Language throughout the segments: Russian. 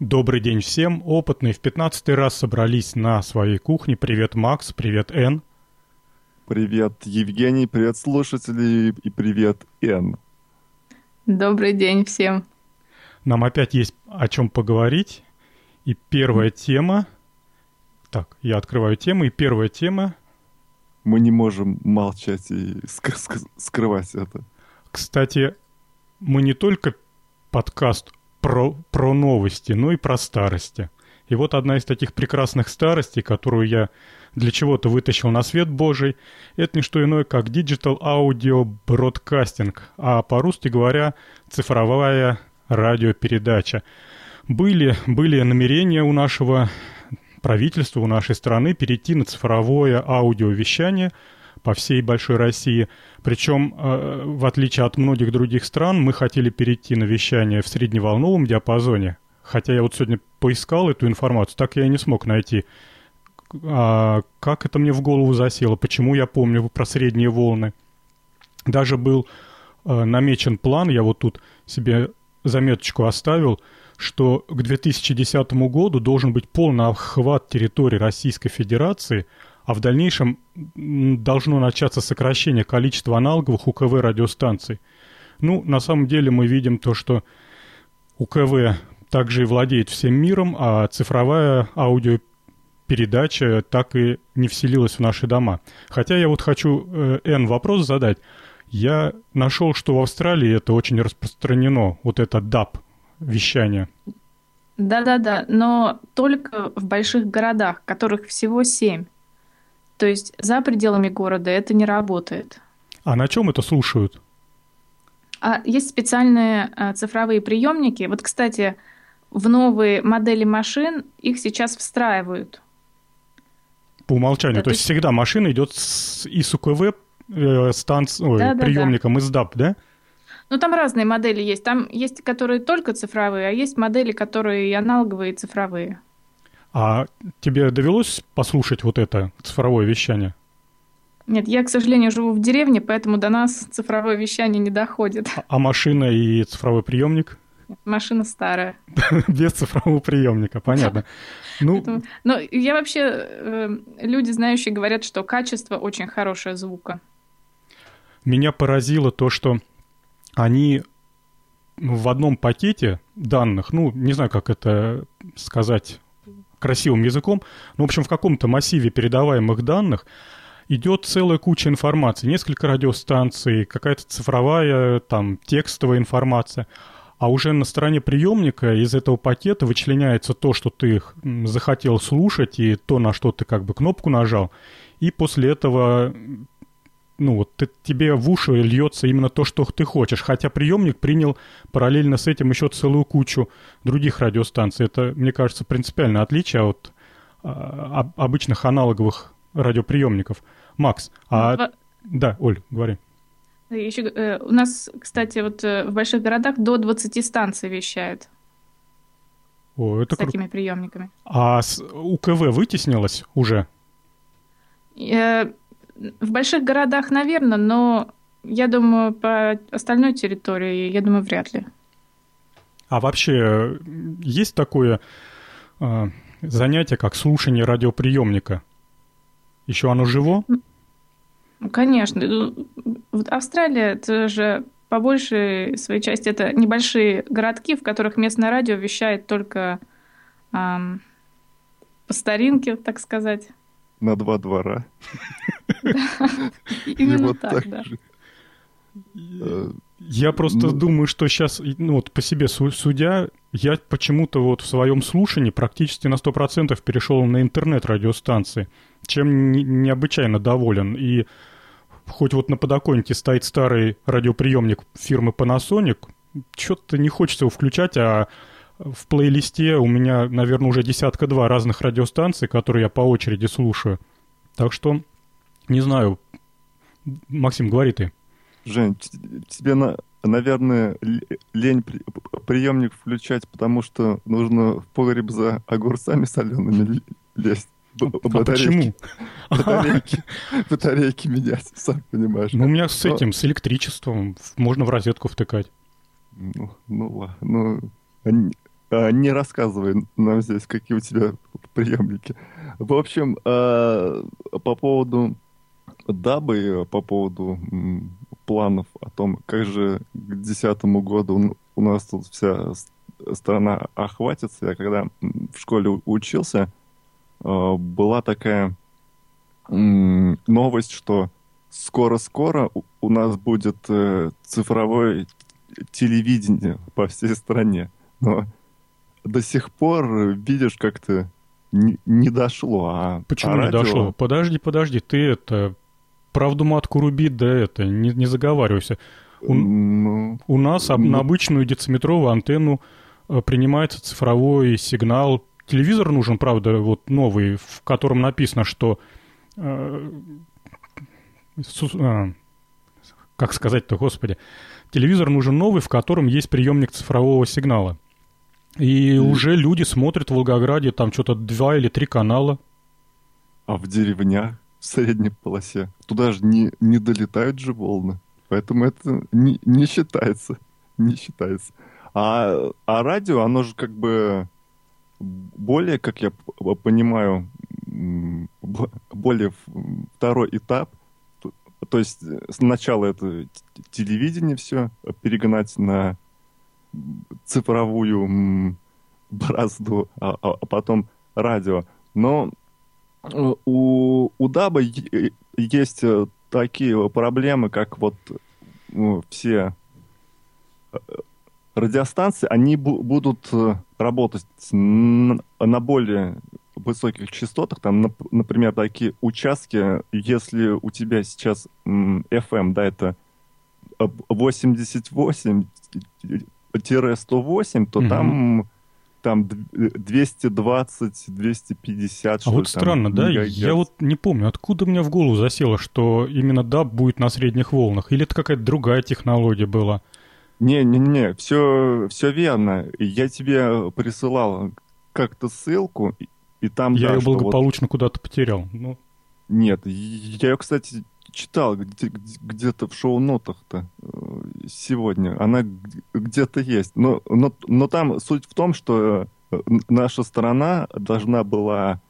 Добрый день всем. Опытные в пятнадцатый раз собрались на своей кухне. Привет, Макс. Привет, Эн. Привет, Евгений. Привет, слушатели. И привет, Эн. Добрый день всем. Нам опять есть о чем поговорить. И первая тема... Так, я открываю тему. И первая тема... Мы не можем молчать и ск- ск- скрывать это. Кстати, мы не только подкаст про, про новости, но и про старости. И вот одна из таких прекрасных старостей, которую я для чего-то вытащил на свет Божий, это не что иное, как Digital Audio Broadcasting, а по-русски говоря, цифровая радиопередача. Были, были намерения у нашего правительства, у нашей страны перейти на цифровое аудиовещание по всей большой России. Причем, э, в отличие от многих других стран, мы хотели перейти на вещание в средневолновом диапазоне. Хотя я вот сегодня поискал эту информацию, так я и не смог найти. А как это мне в голову засело? Почему я помню про средние волны? Даже был э, намечен план, я вот тут себе заметочку оставил, что к 2010 году должен быть полный охват территории Российской Федерации, а в дальнейшем должно начаться сокращение количества аналоговых УКВ радиостанций. Ну, на самом деле мы видим то, что УКВ также и владеет всем миром, а цифровая аудиопередача так и не вселилась в наши дома. Хотя я вот хочу э, N вопрос задать. Я нашел, что в Австралии это очень распространено, вот это DAP вещание. Да-да-да, но только в больших городах, которых всего семь. То есть за пределами города это не работает. А на чем это слушают? А есть специальные а, цифровые приемники. Вот, кстати, в новые модели машин их сейчас встраивают. По умолчанию. Да, то, то есть всегда машина идет с ИСУКВ э, станц... Ой, да, приемником да. из DAP, да? Ну, там разные модели есть. Там есть, которые только цифровые, а есть модели, которые и аналоговые, и цифровые. А тебе довелось послушать вот это цифровое вещание? Нет, я, к сожалению, живу в деревне, поэтому до нас цифровое вещание не доходит. А, а машина и цифровой приемник? Машина старая. Без цифрового приемника, понятно. Ну, Поэтому, я вообще, э, люди знающие говорят, что качество очень хорошее звука. Меня поразило то, что они в одном пакете данных, ну, не знаю, как это сказать красивым языком, но, в общем, в каком-то массиве передаваемых данных идет целая куча информации, несколько радиостанций, какая-то цифровая, там, текстовая информация. А уже на стороне приемника из этого пакета вычленяется то, что ты захотел слушать, и то, на что ты как бы кнопку нажал. И после этого ну вот ты, тебе в уши льется именно то, что ты хочешь. Хотя приемник принял параллельно с этим еще целую кучу других радиостанций. Это, мне кажется, принципиальное отличие от а, обычных аналоговых радиоприемников. Макс, а... В... Да, Оль, говори. Еще, э, у нас, кстати, вот э, в больших городах до 20 станций вещают. О, это с такими приемниками. А с УКВ вытеснилось уже? Э, в больших городах, наверное, но я думаю, по остальной территории, я думаю, вряд ли. А вообще есть такое э, занятие, как слушание радиоприемника? Еще оно живо? Ну, конечно. Австралия это же по большей своей части это небольшие городки, в которых местное радио вещает только эм, по старинке, так сказать на два двора. Именно так, да. Э, я просто ну, думаю, что сейчас, ну вот по себе судя, я почему-то вот в своем слушании практически на 100% перешел на интернет-радиостанции, чем необычайно доволен. И хоть вот на подоконнике стоит старый радиоприемник фирмы Panasonic, что-то не хочется его включать, а в плейлисте у меня, наверное, уже десятка-два разных радиостанций, которые я по очереди слушаю. Так что, не знаю. Максим, говори ты. Жень, тебе, на, наверное, лень при, приемник включать, потому что нужно в погреб за огурцами солеными лезть. А почему? Батарейки, батарейки менять, сам понимаешь. Ну, у меня с этим, с электричеством, можно в розетку втыкать. Ну, ну ладно. Ну, а, не рассказывай нам здесь, какие у тебя приемники. В общем, а, по поводу дабы, по поводу планов о том, как же к 2010 году у нас тут вся страна охватится. Я когда в школе учился, а, была такая новость, что скоро-скоро у нас будет э, цифровое телевидение по всей стране. Но до сих пор, видишь, как-то не, не дошло. А, Почему а не радио... дошло? Подожди, подожди, ты это... Правду матку руби, да это, не, не заговаривайся. У, ну, у нас ну, на обычную дециметровую антенну э, принимается цифровой сигнал. Телевизор нужен, правда, вот новый, в котором написано, что... Э, су, э, как сказать-то, господи. Телевизор нужен новый, в котором есть приемник цифрового сигнала. И mm. уже люди смотрят в Волгограде там что-то два или три канала. А в деревнях, в средней полосе, туда же не, не долетают же волны. Поэтому это не, не считается. Не считается. А, а радио, оно же как бы более, как я понимаю, более второй этап. То есть сначала это телевидение все перегнать на цифровую бразду, а, а, а потом радио. Но э, у, у Даба есть э, такие проблемы, как вот ну, все э, радиостанции, они будут работать на, более высоких частотах, там, например, такие участки, если у тебя сейчас FM, да, это 88 108, то угу. там там 220, 250, А вот странно, да? Мегагерц. Я вот не помню, откуда у меня в голову засело, что именно DAB будет на средних волнах, или это какая-то другая технология была? Не-не-не, все, все верно. Я тебе присылал как-то ссылку, и там... Я да, ее благополучно вот... куда-то потерял. Ну... Нет, я ее, кстати, читал где- где-то в шоу-нотах-то э, сегодня. Она где-то есть. Но, но, но там суть в том, что э, наша страна должна была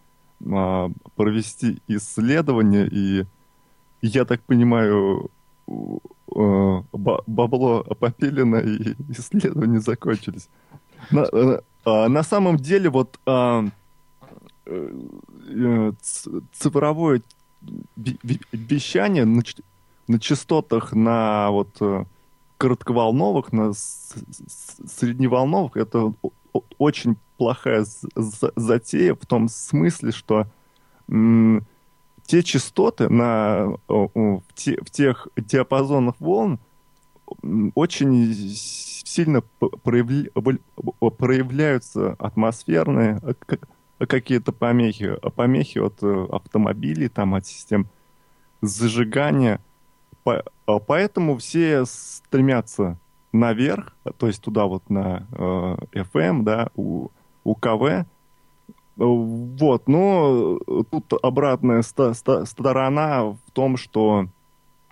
а, провести исследование, и я так понимаю, а, бабло попилено, и исследования закончились. На, а, на самом деле, вот а, цифровое вещание на, на частотах на вот э, коротковолновых, на средневолновых, это очень плохая затея в том смысле, что те частоты на, в, те, в тех диапазонах волн очень сильно проявляются атмосферные какие-то помехи, а помехи от э, автомобилей, там, от систем зажигания. А поэтому все стремятся наверх, то есть туда вот на э, FM, да, у, у КВ. Вот, но тут обратная ст- ст- сторона в том, что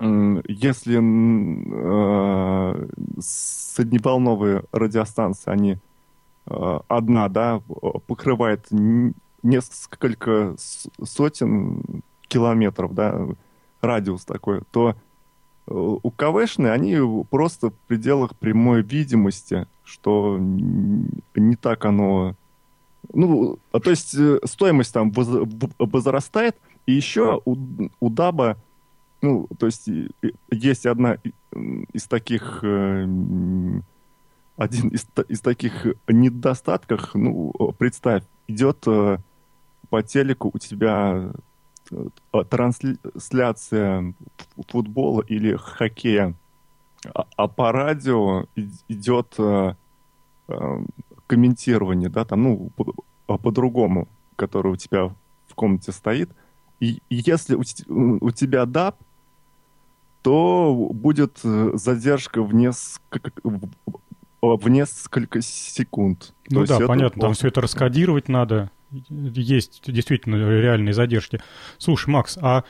э, если э, средневолновые радиостанции, они одна, да, покрывает несколько сотен километров, да, радиус такой, то э, у КВшны они просто в пределах прямой видимости, что не так оно... Ну, а то есть э, стоимость там возрастает, и еще у, у Даба, ну, то есть есть одна из таких один из, из таких недостатков, ну, представь, идет э, по телеку у тебя э, трансляция футбола или хоккея, а, а по радио идет э, комментирование, да, там, ну, по-другому, по который у тебя в комнате стоит. И, и если у, у тебя DAB, то будет задержка в несколько, в несколько секунд. Ну То да, понятно, там все это раскодировать надо. Есть действительно реальные задержки. Слушай, Макс, а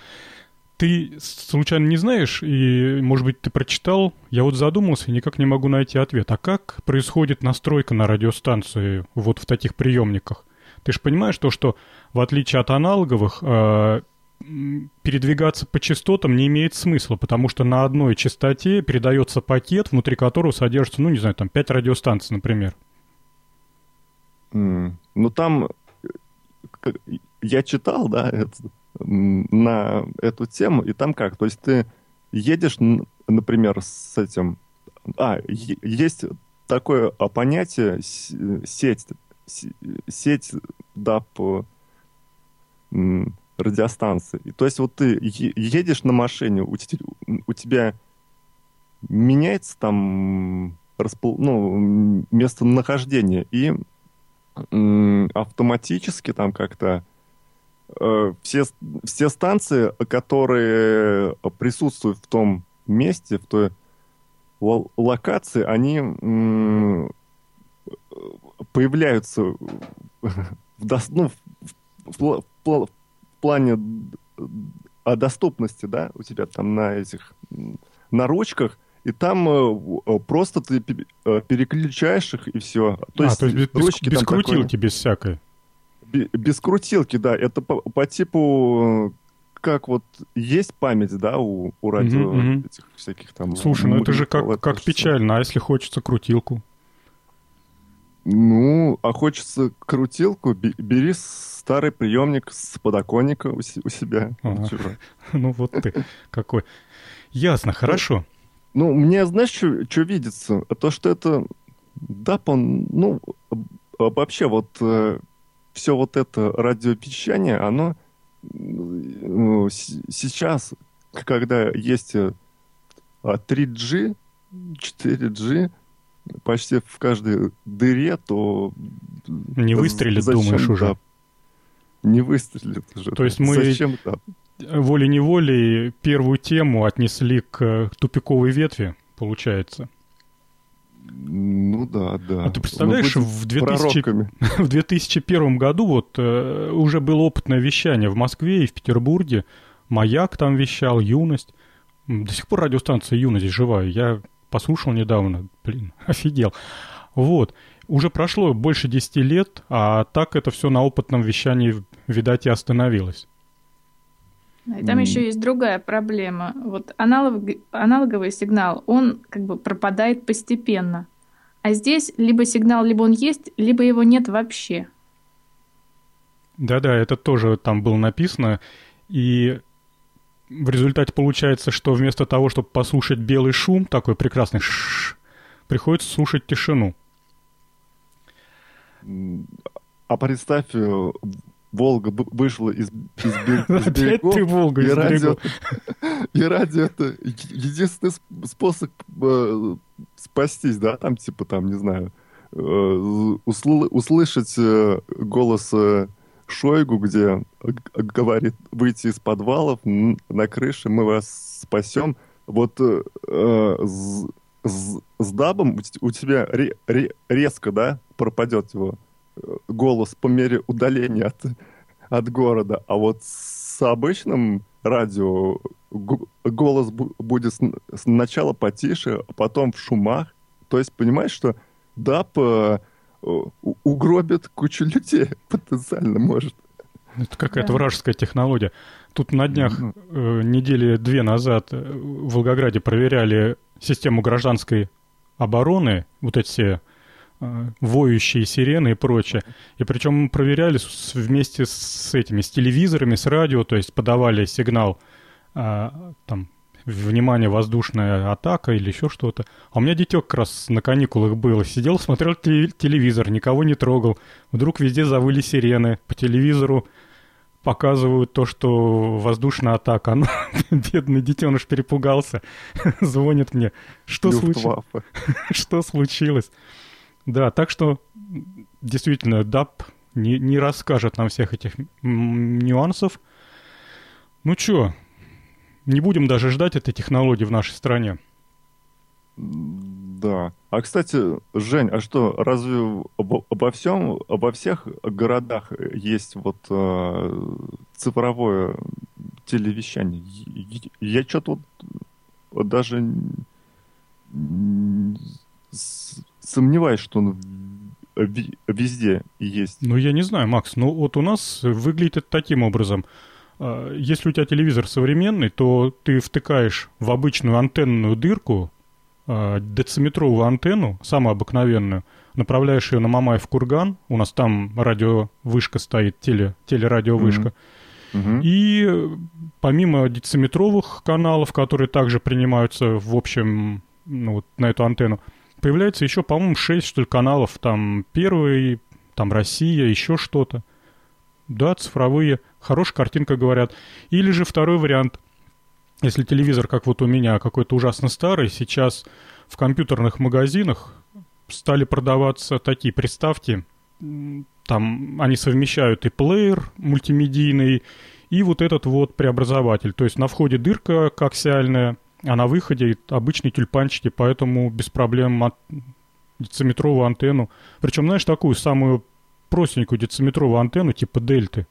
ты случайно не знаешь, и, может быть, ты прочитал, я вот задумался и никак не могу найти ответ. А как происходит настройка на радиостанции вот в таких приемниках? Ты же понимаешь то, что в отличие от аналоговых, э, передвигаться по частотам не имеет смысла, потому что на одной частоте передается пакет, внутри которого содержится, ну, не знаю, там 5 радиостанций, например. Mm. Ну, там я читал, да, это, на эту тему, и там как? То есть ты едешь, например, с этим... А, есть такое понятие сеть, сеть DAP радиостанции. И, то есть вот ты едешь на машине, у, у тебя меняется там распол... ну, местонахождение, и автоматически там как-то э, все, все станции, которые присутствуют в том месте, в той локации, они появляются в, ну, в, в, в, плане доступности, да, у тебя там на этих, на ручках, и там э, просто ты э, переключаешь их, и все. То а, есть, то есть без, ручки без крутилки, такой, без всякой. Без крутилки, да. Это по, по типу как вот есть память, да, у, у радио mm-hmm. этих всяких там... Слушай, ну это же как, как печально, а если хочется крутилку? Ну, а хочется крутилку, бери старый приемник с подоконника у, себя. Ага. Ну вот ты какой. Ясно, хорошо. Ну, мне, знаешь, что видится? То, что это ДАП, он, ну, вообще вот э, все вот это радиовещание, оно ну, сейчас, когда есть 3G, э, 4G, почти в каждой дыре, то... Не выстрелит, думаешь, уже? Не выстрелит уже. То есть мы Зачем -то? волей-неволей первую тему отнесли к тупиковой ветви, получается. Ну да, да. А ты представляешь, в, 2000, в 2001 году вот э, уже было опытное вещание в Москве и в Петербурге. Маяк там вещал, Юность. До сих пор радиостанция Юность живая. Я послушал недавно, блин, офигел. Вот. Уже прошло больше 10 лет, а так это все на опытном вещании, видать, и остановилось. И там mm. еще есть другая проблема. Вот аналог, аналоговый сигнал, он как бы пропадает постепенно. А здесь либо сигнал, либо он есть, либо его нет вообще. Да-да, это тоже там было написано. И в результате получается, что вместо того, чтобы послушать белый шум, такой прекрасный ш приходится слушать тишину. А представь, э, Волга вышла из, из, из берегов. ты Волга из радио, И радио это единственный способ э, спастись, да, там типа там, не знаю, э, усл, услышать голос Шойгу, где говорит выйти из подвалов на крыше, мы вас спасем. Вот э, с, с, дабом у, тебя ре, ре, резко, да, пропадет его голос по мере удаления от, от города. А вот с обычным радио голос будет сначала потише, а потом в шумах. То есть, понимаешь, что ДАП э, угробит кучу людей потенциально может. Это какая-то да. вражеская технология. Тут на днях, э, недели две назад, э, в Волгограде проверяли систему гражданской обороны, вот эти все Э, воющие сирены и прочее. И причем проверяли с, вместе с этими, с телевизорами, с радио, то есть подавали сигнал а, там, внимание, воздушная атака или еще что-то. А у меня детек как раз на каникулах был. Сидел, смотрел телевизор, никого не трогал. Вдруг везде завыли сирены. По телевизору показывают то, что воздушная атака. Ну, бедный детеныш перепугался. Звонит мне. Что случилось? Что случилось? Да, так что действительно DAP не, не расскажет нам всех этих нюансов. Ну чё, не будем даже ждать этой технологии в нашей стране. Да. А, кстати, Жень, а что, разве обо, обо всем, обо всех городах есть вот э, цифровое телевещания. Я что-то вот даже сомневаюсь, что он везде есть. Ну, я не знаю, Макс, ну вот у нас выглядит таким образом. А, если у тебя телевизор современный, то ты втыкаешь в обычную антенную дырку а, дециметровую антенну, самую обыкновенную, направляешь ее на Мамаев курган, у нас там радиовышка стоит, теле, телерадиовышка, mm-hmm. и помимо дециметровых каналов, которые также принимаются в общем ну, вот на эту антенну, появляется еще, по-моему, 6, что ли, каналов. Там первый, там Россия, еще что-то. Да, цифровые. Хорошая картинка, говорят. Или же второй вариант. Если телевизор, как вот у меня, какой-то ужасно старый, сейчас в компьютерных магазинах стали продаваться такие приставки. Там они совмещают и плеер мультимедийный, и вот этот вот преобразователь. То есть на входе дырка коаксиальная – а на выходе обычные тюльпанчики, поэтому без проблем от... дециметровую антенну. Причем, знаешь, такую самую простенькую дециметровую антенну типа дельты.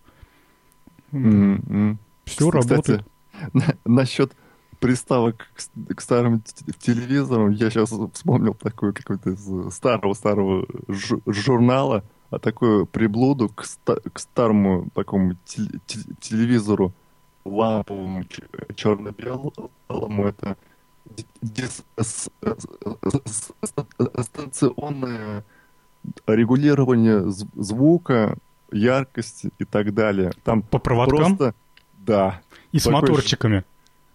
Mm-hmm. Все Кстати, работает. На- насчет приставок к, к старым телевизорам, я сейчас вспомнил такую какой-то из старого-старого журнала, а такую приблуду к, ста- к старому такому телевизору ламповому черно-белому это станционное регулирование звука, яркости и так далее. Там по проводкам? Просто, да. И с моторчиками.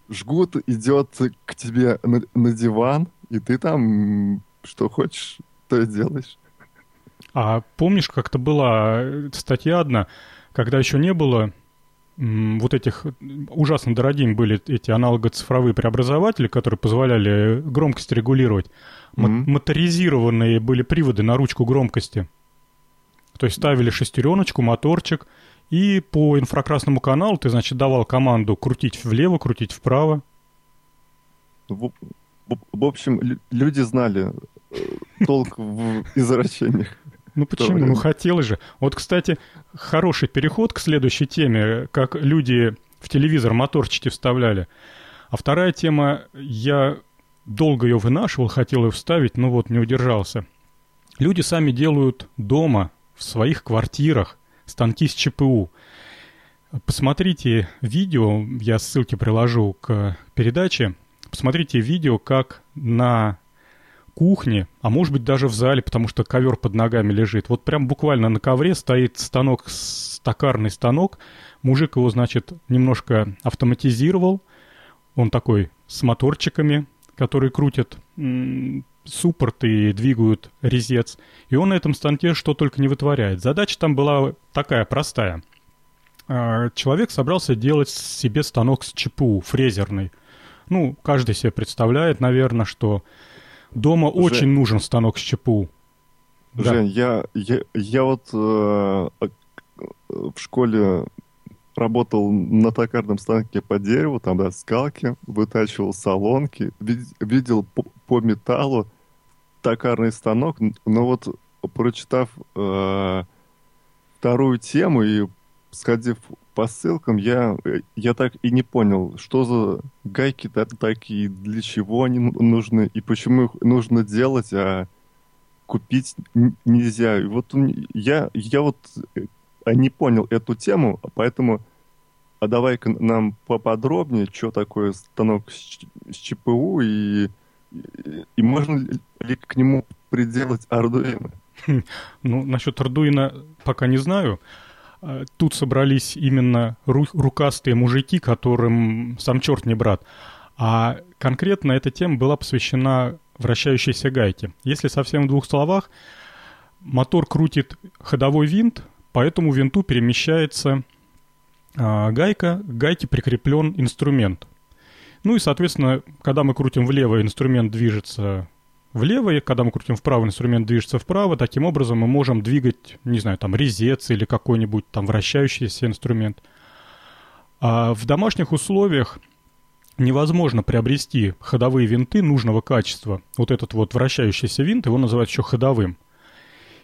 Жгут идет к тебе на, на диван, и ты там что хочешь, то и делаешь. А помнишь, как-то была статья одна, когда еще не было вот этих ужасно дорогими были эти аналогоцифровые преобразователи, которые позволяли громкость регулировать. Mm-hmm. Моторизированные были приводы на ручку громкости. То есть ставили шестереночку, моторчик, и по инфракрасному каналу ты, значит, давал команду крутить влево, крутить вправо. В, в, в общем, люди знали э, толк в извращениях. Ну почему? Ну хотелось же. Вот, кстати, хороший переход к следующей теме, как люди в телевизор моторчики вставляли. А вторая тема, я долго ее вынашивал, хотел ее вставить, но вот не удержался. Люди сами делают дома, в своих квартирах, станки с ЧПУ. Посмотрите видео, я ссылки приложу к передаче. Посмотрите видео, как на кухне, а может быть даже в зале, потому что ковер под ногами лежит. Вот прям буквально на ковре стоит станок, стакарный станок. Мужик его, значит, немножко автоматизировал. Он такой с моторчиками, которые крутят суппорт и двигают резец. И он на этом станке что только не вытворяет. Задача там была такая простая. А, человек собрался делать себе станок с ЧПУ, фрезерный. Ну, каждый себе представляет, наверное, что Дома Жень, очень нужен станок с ЧПУ. Жень, да. я, я, я вот э, в школе работал на токарном станке по дереву, там, да, скалки, вытачивал салонки, видел по, по металлу токарный станок, но вот прочитав э, вторую тему и сходив по ссылкам я, я так и не понял, что за гайки такие, для чего они нужны и почему их нужно делать, а купить нельзя. И вот я, я вот э, не понял эту тему, поэтому а давай-ка нам поподробнее, что такое станок с, с ЧПУ и, и, и можно ли к нему приделать Arduino? Ну, насчет Arduino пока не знаю. А, тут собрались именно ру- рукастые мужики, которым сам черт не брат. А конкретно эта тема была посвящена вращающейся гайке. Если совсем в двух словах, мотор крутит ходовой винт, по этому винту перемещается э, гайка, к гайке прикреплен инструмент. Ну и, соответственно, когда мы крутим влево, инструмент движется влево, и когда мы крутим вправо, инструмент движется вправо. Таким образом мы можем двигать, не знаю, там резец или какой-нибудь там вращающийся инструмент. А в домашних условиях невозможно приобрести ходовые винты нужного качества. Вот этот вот вращающийся винт, его называют еще ходовым.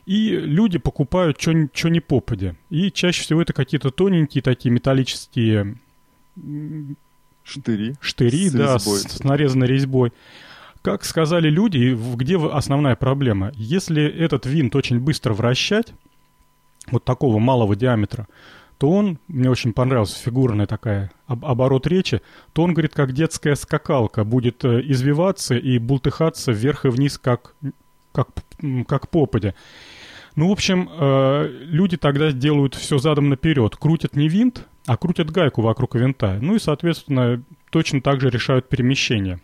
И люди покупают что ни попадя. И чаще всего это какие-то тоненькие такие металлические Штыри. Штыри, с да, резьбой. с, с нарезанной резьбой. Как сказали люди, где основная проблема? Если этот винт очень быстро вращать, вот такого малого диаметра, то он, мне очень понравилась фигурная такая об- оборот речи, то он, говорит, как детская скакалка, будет э, извиваться и бултыхаться вверх и вниз, как, как, как попадя. Ну, в общем, э, люди тогда делают все задом наперед. Крутят не винт, а крутят гайку вокруг винта. Ну и, соответственно, точно так же решают перемещение.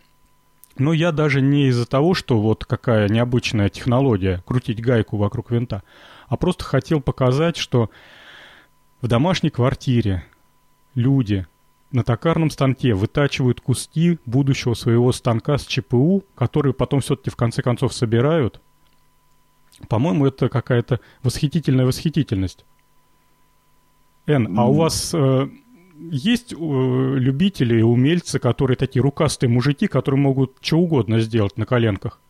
Но я даже не из-за того, что вот какая необычная технология крутить гайку вокруг винта, а просто хотел показать, что в домашней квартире люди на токарном станке вытачивают куски будущего своего станка с ЧПУ, которые потом все-таки в конце концов собирают. По-моему, это какая-то восхитительная восхитительность. Эн, а у вас э, есть э, любители, умельцы, которые такие рукастые мужики, которые могут что угодно сделать на коленках?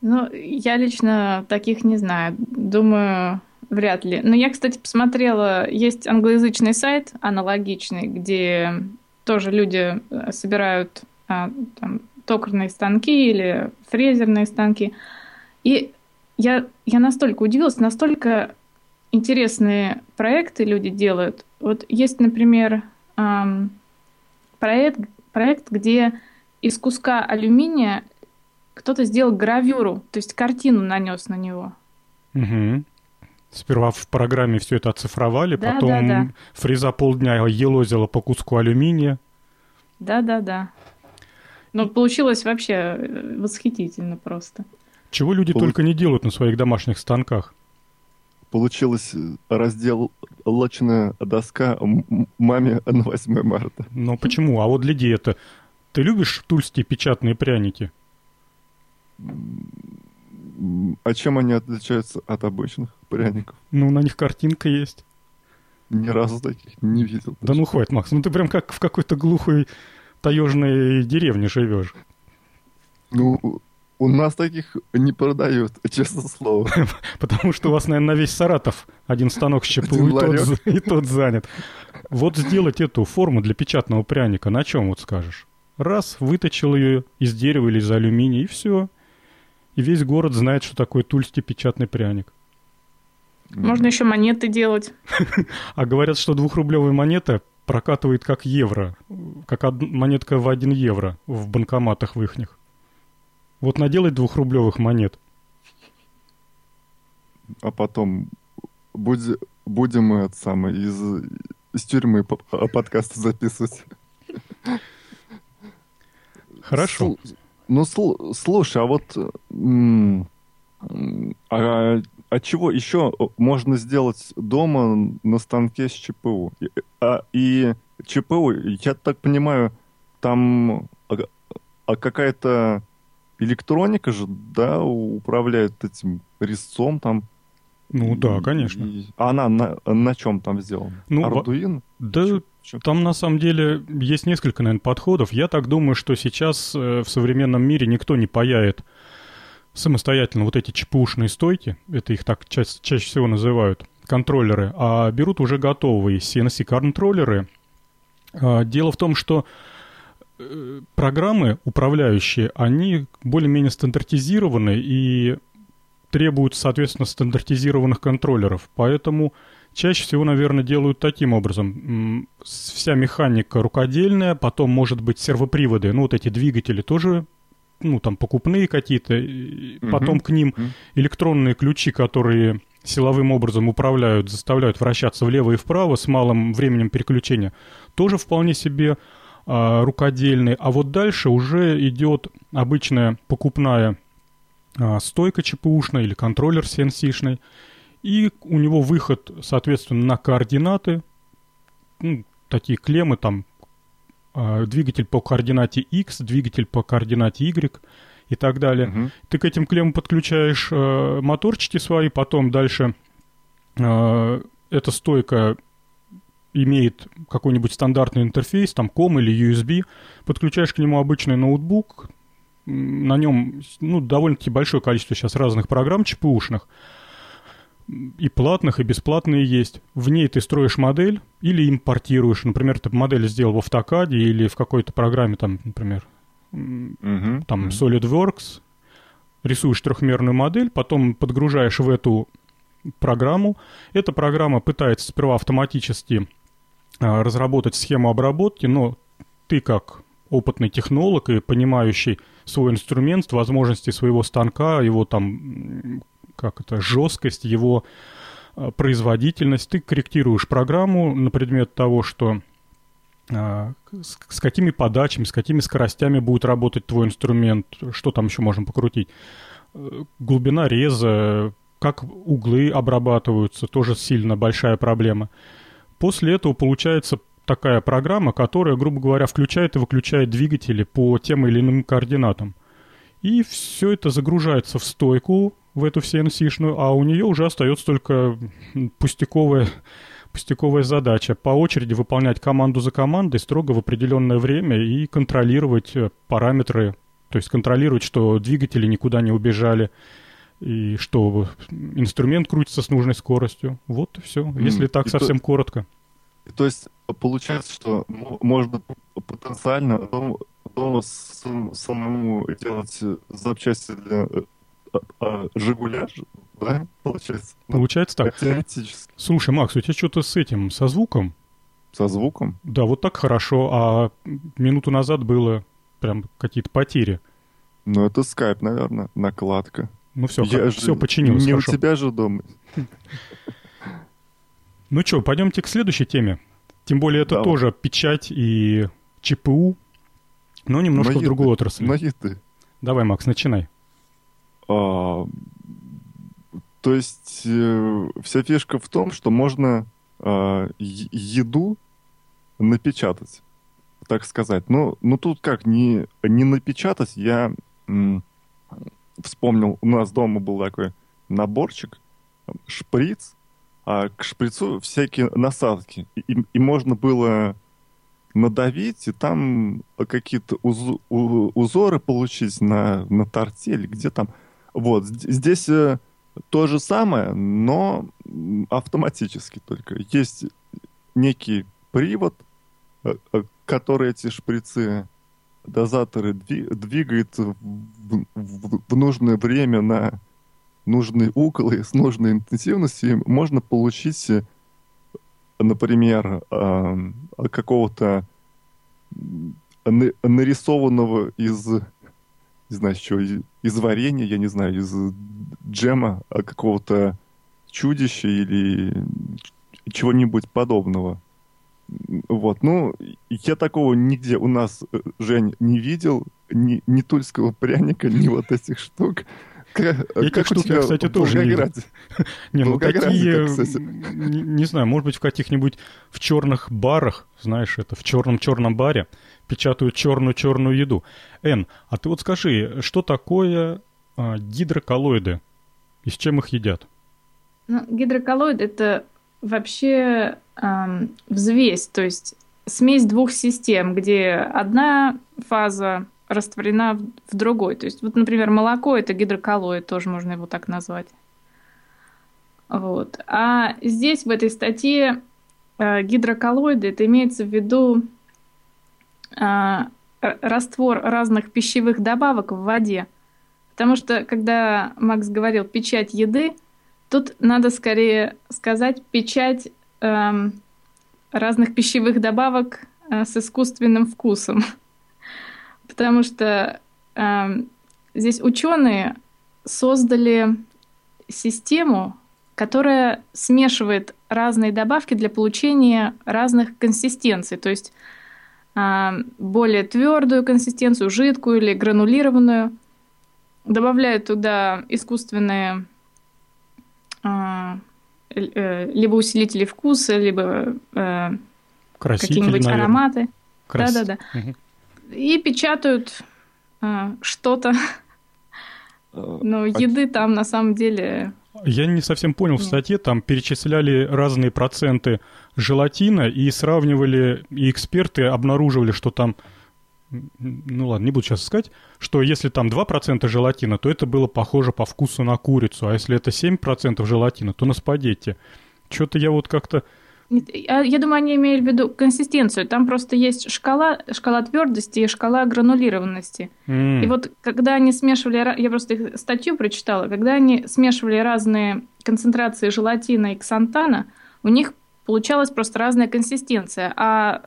Ну, я лично таких не знаю. Думаю, вряд ли. Но я, кстати, посмотрела, есть англоязычный сайт аналогичный, где тоже люди э, собирают а, там, токарные станки или фрезерные станки. И я, я настолько удивилась, настолько интересные проекты люди делают. Вот есть, например, проект, проект, где из куска алюминия кто-то сделал гравюру, то есть картину нанес на него. Угу. Сперва в программе все это оцифровали, Да, потом да, да. фреза полдня елозила по куску алюминия. Да-да-да. Но получилось вообще э, восхитительно просто. Чего люди Пол- только не делают на своих домашних станках. Получилось э, разделочная доска м- м- маме на 8 марта. Но почему? А вот для диеты. Ты любишь тульские печатные пряники? А чем они отличаются от обычных пряников? Ну, на них картинка есть. Ни разу таких не видел. Да ну хватит, Макс, ну ты прям как в какой-то глухой таежной деревне живешь. Ну, у нас таких не продают, честное слово. Потому что у вас, наверное, на весь Саратов один станок с ЧПУ, и тот, и тот занят. Вот сделать эту форму для печатного пряника, на чем вот скажешь? Раз, выточил ее из дерева или из алюминия, и все. И весь город знает, что такое тульский печатный пряник. Можно еще монеты делать. А говорят, что двухрублевая монета прокатывает как евро, как од- монетка в один евро в банкоматах в ихних. Вот наделать двухрублевых монет. А потом будь- будем мы это самое, из, из тюрьмы по- подкасты записывать. Хорошо. Сл- Ну, сл- слушай, а вот а, а чего еще можно сделать дома на станке с ЧПУ? И, а, и ЧПУ, я так понимаю, там а, а какая-то электроника же, да, управляет этим резцом там. Ну да, конечно. и- а она на, на чем там сделана? Ну, Ардуин? Да Чё-? Там на самом деле есть несколько, наверное, подходов. Я так думаю, что сейчас э, в современном мире никто не паяет самостоятельно вот эти ЧПУшные стойки, это их так ча- чаще всего называют, контроллеры, а берут уже готовые CNC-контроллеры. А, Дело в том, что э, программы управляющие, они более-менее стандартизированы и требуют, соответственно, стандартизированных контроллеров. Поэтому чаще всего, наверное, делают таким образом. Вся механика рукодельная, потом, может быть, сервоприводы, ну, вот эти двигатели тоже, ну, там, покупные какие-то, Мгм. потом к ним электронные ключи, которые силовым образом управляют, заставляют вращаться влево и вправо с малым временем переключения, тоже вполне себе а, рукодельные. А вот дальше уже идет обычная покупная а, стойка ЧПУшная или контроллер CNC-шный. И у него выход, соответственно, на координаты. Ну, такие клеммы там. а, двигатель по координате X, двигатель по координате Y и так далее. Мгм. Ты к этим клеммам подключаешь э, моторчики свои, потом дальше э, эта стойка имеет какой-нибудь стандартный интерфейс, там COM или USB, подключаешь к нему обычный ноутбук, на нем ну, довольно-таки большое количество сейчас разных программ ЧПУшных, и платных, и бесплатные есть. В ней ты строишь модель или импортируешь. Например, ты модель сделал в автокаде или в какой-то программе, там, например, Мгм. там SolidWorks, рисуешь трехмерную модель, потом подгружаешь в эту программу. Эта программа пытается сперва автоматически разработать схему обработки, но ты как опытный технолог и понимающий свой инструмент, возможности своего станка, его там, как это, жесткость, его а, производительность, ты корректируешь программу на предмет того, что а, с, какими подачами, с какими скоростями будет работать твой инструмент, что там еще можем покрутить. Э, Глубина реза, как углы обрабатываются, тоже сильно большая проблема. После этого получается такая программа, которая, грубо говоря, включает и выключает двигатели по тем или иным координатам. И все это загружается в стойку, в эту CNC-шную, а у нее уже остается только пустяковая, пустяковая задача по очереди выполнять команду за командой строго в определенное время и контролировать э, параметры, то есть контролировать, что двигатели никуда не убежали, и что инструмент крутится с нужной скоростью. Вот и все. М, Если так и то- совсем коротко. То есть получается, что мо- можно потенциально дом- дома сам- самому делать запчасти для э, а- а, Жигуля, да, получается? Ну, Получается так. Теоретически. Слушай, Макс, у тебя что-то с этим, со звуком? Со звуком? Да, вот так хорошо, а минуту назад было прям какие-то потери. Ну, это скайп, наверное, накладка. Ну все, Я же все починилось Не хорошо. у тебя же дома. Ну что, пойдемте к следующей теме. Тем более это Давай. тоже печать и ЧПУ, но немножко Но в другой еды- отрасли. Но еды. Давай, Макс, начинай. А, то есть э, вся фишка в том, что можно е- еду напечатать, так сказать. Ну, ну тут как, не, не напечатать, я м, вспомнил, у нас дома был такой наборчик, шприц, а к шприцу всякие насадки. И, и- можно было надавить, и там какие-то уз- у- узоры получить на, на торте или где там. Вот, здесь э, то же самое, но автоматически только. Есть некий привод, э, э, который эти шприцы, дозаторы дви- двигает в, нужное время на нужный угол и с нужной интенсивностью. Можно получить, э, например, какого-то нарисованного из не знаю, что, из, варенья, я не знаю, из джема а, какого-то чудища или чего-нибудь подобного. Вот, ну, я такого нигде у нас, э, Жень, не видел, ни, ни тульского пряника, ни вот этих штук. Как, Этих как штук я, кстати, тоже не видел. Не, ну такие, не, не знаю, может быть, в каких-нибудь в черных барах, знаешь, это в черном-черном баре печатают черную-черную еду. Эн, а ты вот скажи, что такое а, гидроколлоиды? И с чем их едят? Ну, гидроколлоид это вообще взвесь, то есть смесь двух систем, где одна фаза растворена в, другой. То есть, вот, например, молоко это гидроколлоид, тоже можно его так назвать. Вот. А здесь, в этой статье, э, гидроколлоиды, это имеется в виду э, раствор разных пищевых добавок в воде. Потому что, когда Макс говорил печать еды, тут надо скорее сказать печать разных пищевых добавок э, с искусственным вкусом. Потому что эм, здесь ученые создали систему, которая смешивает разные добавки для получения разных консистенций. То есть а, более твердую консистенцию, жидкую или гранулированную. Добавляют туда искусственные э, либо усилители вкуса, либо э, какие-нибудь наверное. ароматы. Крас- Да-да-да. Мгм. И печатают а, что-то. Э, Но а- еды там на самом деле... Я не совсем понял, в Нет. статье там перечисляли разные проценты желатина и сравнивали, и эксперты обнаруживали, что там ну ладно, не буду сейчас искать, что если там 2% желатина, то это было похоже по вкусу на курицу, а если это 7% желатина, то на спагетти. Что-то я вот как-то... Я, думаю, они имеют в виду консистенцию. Там просто есть шкала, шкала твердости и шкала гранулированности. Mm. И вот когда они смешивали, я просто их статью прочитала, когда они смешивали разные концентрации желатина и ксантана, у них получалась просто разная консистенция. А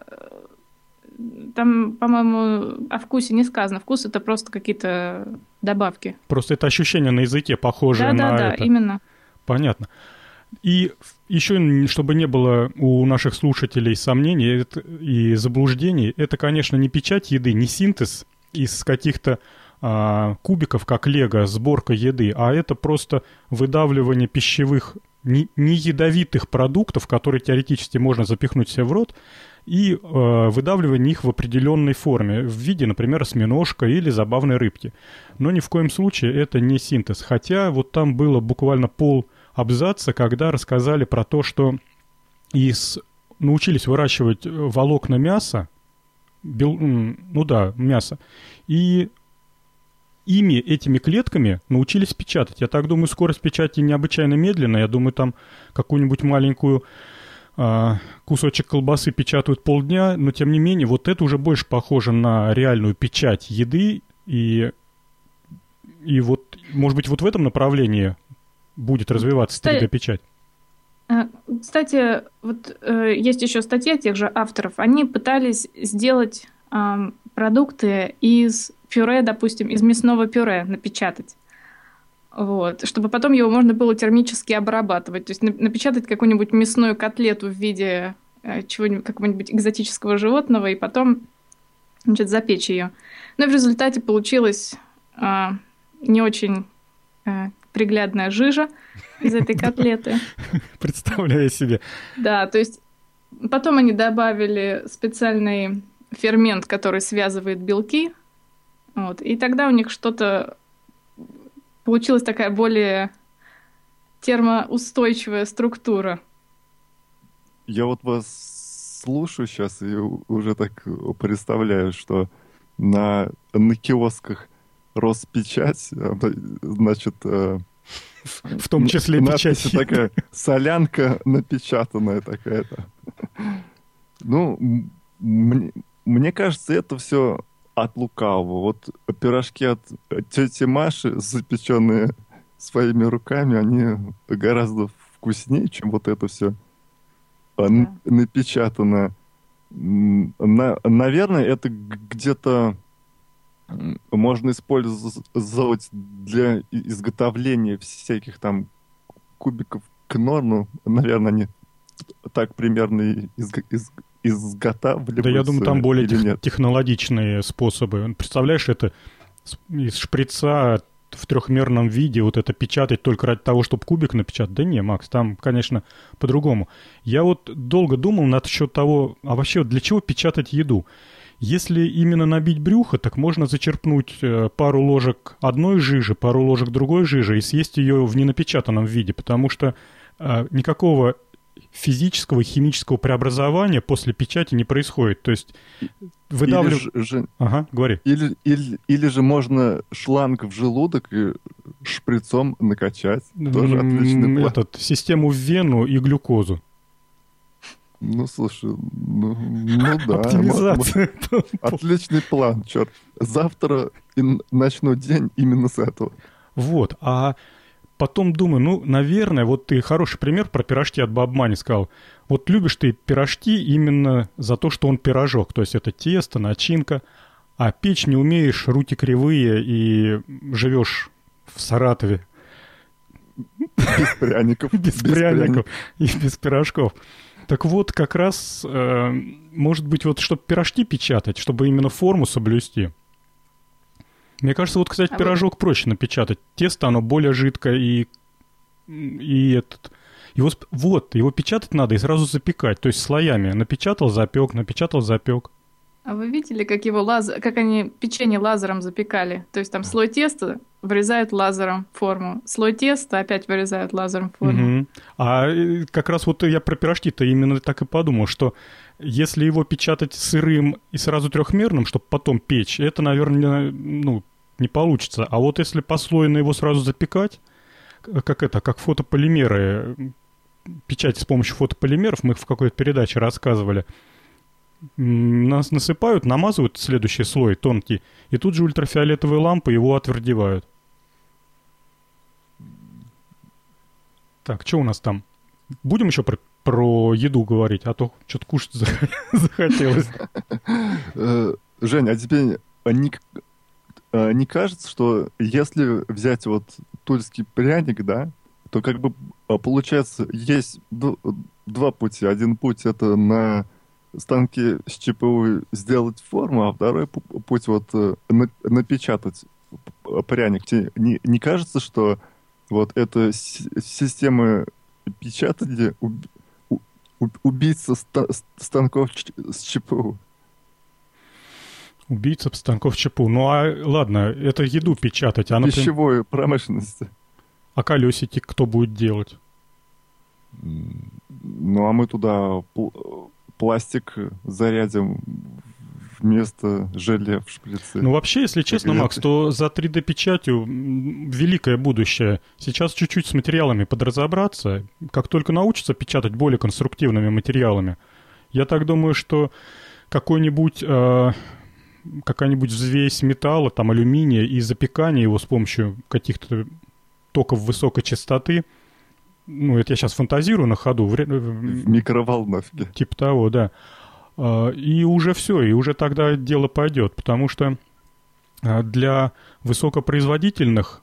там, по-моему, о вкусе не сказано. Вкус это просто какие-то добавки. Просто это ощущение на языке похожее да, на да, это. Да, именно. Понятно. И еще, чтобы не было у наших слушателей сомнений и заблуждений, это, конечно, не печать еды, не синтез из каких-то а, кубиков, как лего, сборка еды, а это просто выдавливание пищевых не, не ядовитых продуктов, которые теоретически можно запихнуть себе в рот, и э, выдавливание их в определенной форме, в виде, например, осьминожка или забавной рыбки. Но ни в коем случае это не синтез. Хотя вот там было буквально пол абзаца, когда рассказали про то, что из, научились выращивать волокна мяса, бел, ну да, мясо, и ими, этими клетками научились печатать. Я так думаю, скорость печати необычайно медленная. Я думаю, там какую-нибудь маленькую кусочек колбасы печатают полдня, но тем не менее, вот это уже больше похоже на реальную печать еды, и, и вот, может быть, вот в этом направлении будет развиваться 3D-печать. А, кстати, вот э, есть еще статья тех же авторов. Они пытались сделать э, продукты из пюре, допустим, из мясного пюре напечатать. Вот, чтобы потом его можно было термически обрабатывать. То есть напечатать какую-нибудь мясную котлету в виде э, чего-нибудь, какого-нибудь экзотического животного и потом значит, запечь ее. Но в результате получилась э, не очень э, приглядная жижа из этой котлеты. Представляю себе. Да, то есть потом они добавили специальный фермент, который связывает белки. Вот, и тогда у них что-то получилась такая более термоустойчивая структура. Я вот вас слушаю сейчас и уже так представляю, что на, на киосках Роспечать, а, значит, э, в том числе печать. такая солянка напечатанная такая-то. Ну, мне, мне кажется, это все от лукавого. Вот пирожки от тети Маши, запеченные своими руками, они гораздо вкуснее, чем вот это все да. напечатанное. На, наверное, это где-то можно использовать для изготовления всяких там кубиков кнор, ну, наверное, они так примерно из, из, изготавливаются Да я думаю, там более тех, технологичные способы. Представляешь, это из шприца в трехмерном виде вот это печатать только ради того, чтобы кубик напечатать. Да не, Макс, там, конечно, по-другому. Я вот долго думал насчет того, а вообще для чего печатать еду? Если именно набить брюхо, так можно зачерпнуть э, пару ложек одной жижи, пару ложек другой жижи и съесть ее в ненапечатанном виде, потому что э, никакого физического и химического преобразования после печати не происходит. То есть. Или же, ага, говори. Или, или, или же можно шланг в желудок и шприцом накачать. Тоже отличный план. Этот, систему в вену и глюкозу. Ну, слушай, ну, ну да. Оптимизация. Отличный план, черт. Завтра начну день именно с этого. Вот, а потом думаю, ну, наверное, вот ты хороший пример про пирожки от Бабмани сказал. Вот любишь ты пирожки именно за то, что он пирожок. То есть это тесто, начинка. А печь не умеешь, руки кривые и живешь в Саратове. Без пряников. Без, без пряников и без пирожков. Так вот, как раз, э, может быть, вот чтобы пирожки печатать, чтобы именно форму соблюсти – мне кажется, вот, кстати, а пирожок вы... проще напечатать. Тесто, оно более жидкое и, и этот... Его, вот, его печатать надо и сразу запекать, то есть слоями. Напечатал, запек, напечатал, запек. А вы видели, как его лазер, как они печенье лазером запекали? То есть там слой теста вырезают лазером форму, слой теста опять вырезают лазером форму. Угу. А э, как раз вот я про пирожки-то именно так и подумал, что если его печатать сырым и сразу трехмерным, чтобы потом печь, это, наверное, ну, не получится. А вот если послойно его сразу запекать, как это, как фотополимеры, печать с помощью фотополимеров, мы в какой-то передаче рассказывали, нас насыпают, намазывают следующий слой тонкий, и тут же ультрафиолетовые лампы его отвердевают. Так, что у нас там? Будем еще про, про еду говорить, а то что-то кушать захотелось. Э, Жень, а тебе не, а не кажется, что если взять вот тульский пряник, да, то как бы а, получается есть два пути. Один путь это на станке с ЧПУ сделать форму, а второй путь вот э, напечатать пряник. Не, не кажется, что вот эта система печатания уб, убийца станков с ЧПУ? Убийца станков ЧПУ. Ну а ладно, это еду печатать. А, например... Пищевой промышленности. А колесики кто будет делать? Ну а мы туда пластик зарядим вместо желе в шприце. Ну, вообще, если честно, Макс, то за 3D-печатью великое будущее. Сейчас чуть-чуть с материалами подразобраться. Как только научатся печатать более конструктивными материалами, я так думаю, что какой-нибудь... Э, какая-нибудь взвесь металла, там алюминия и запекание его с помощью каких-то токов высокой частоты – ну, это я сейчас фантазирую на ходу. В, в микроволновке. Типа того, да. А, и уже все, и уже тогда дело пойдет, потому что а, для высокопроизводительных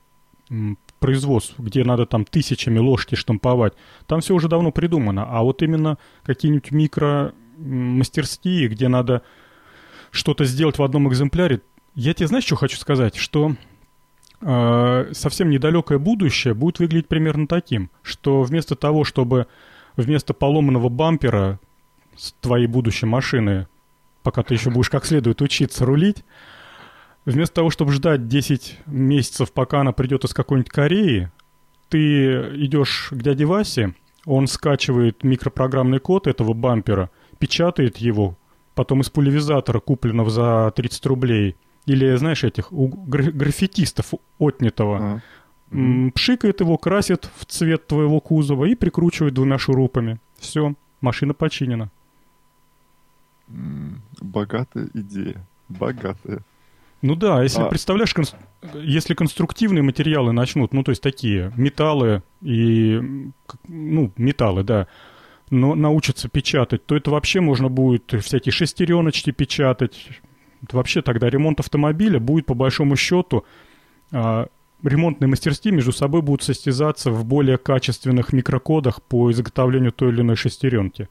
производств, где надо там тысячами ложки штамповать, там все уже давно придумано. А вот именно какие-нибудь микромастерские, где надо что-то сделать в одном экземпляре, я тебе знаешь, что хочу сказать? Что э, совсем недалекое будущее будет выглядеть примерно таким, что вместо того, чтобы вместо поломанного бампера с твоей будущей машины, пока ты еще будешь как следует учиться рулить, вместо того, чтобы ждать 10 месяцев, пока она придет из какой-нибудь Кореи, ты идешь к дяде Васе, он скачивает микропрограммный код этого бампера, печатает его, потом из пулевизатора, купленного за 30 рублей – или, знаешь, этих у граффитистов отнятого. А. Пшикает его, красит в цвет твоего кузова и прикручивает двумя шурупами. Все, машина починена. Богатая идея. Богатая. Ну да, если а... представляешь, кон... если конструктивные материалы начнут, ну то есть такие металлы и ну металлы, да, но научатся печатать, то это вообще можно будет всякие шестереночки печатать, вообще тогда ремонт автомобиля будет по большому счету а, ремонтные мастерские между собой будут состязаться в более качественных микрокодах по изготовлению той или иной шестеренки.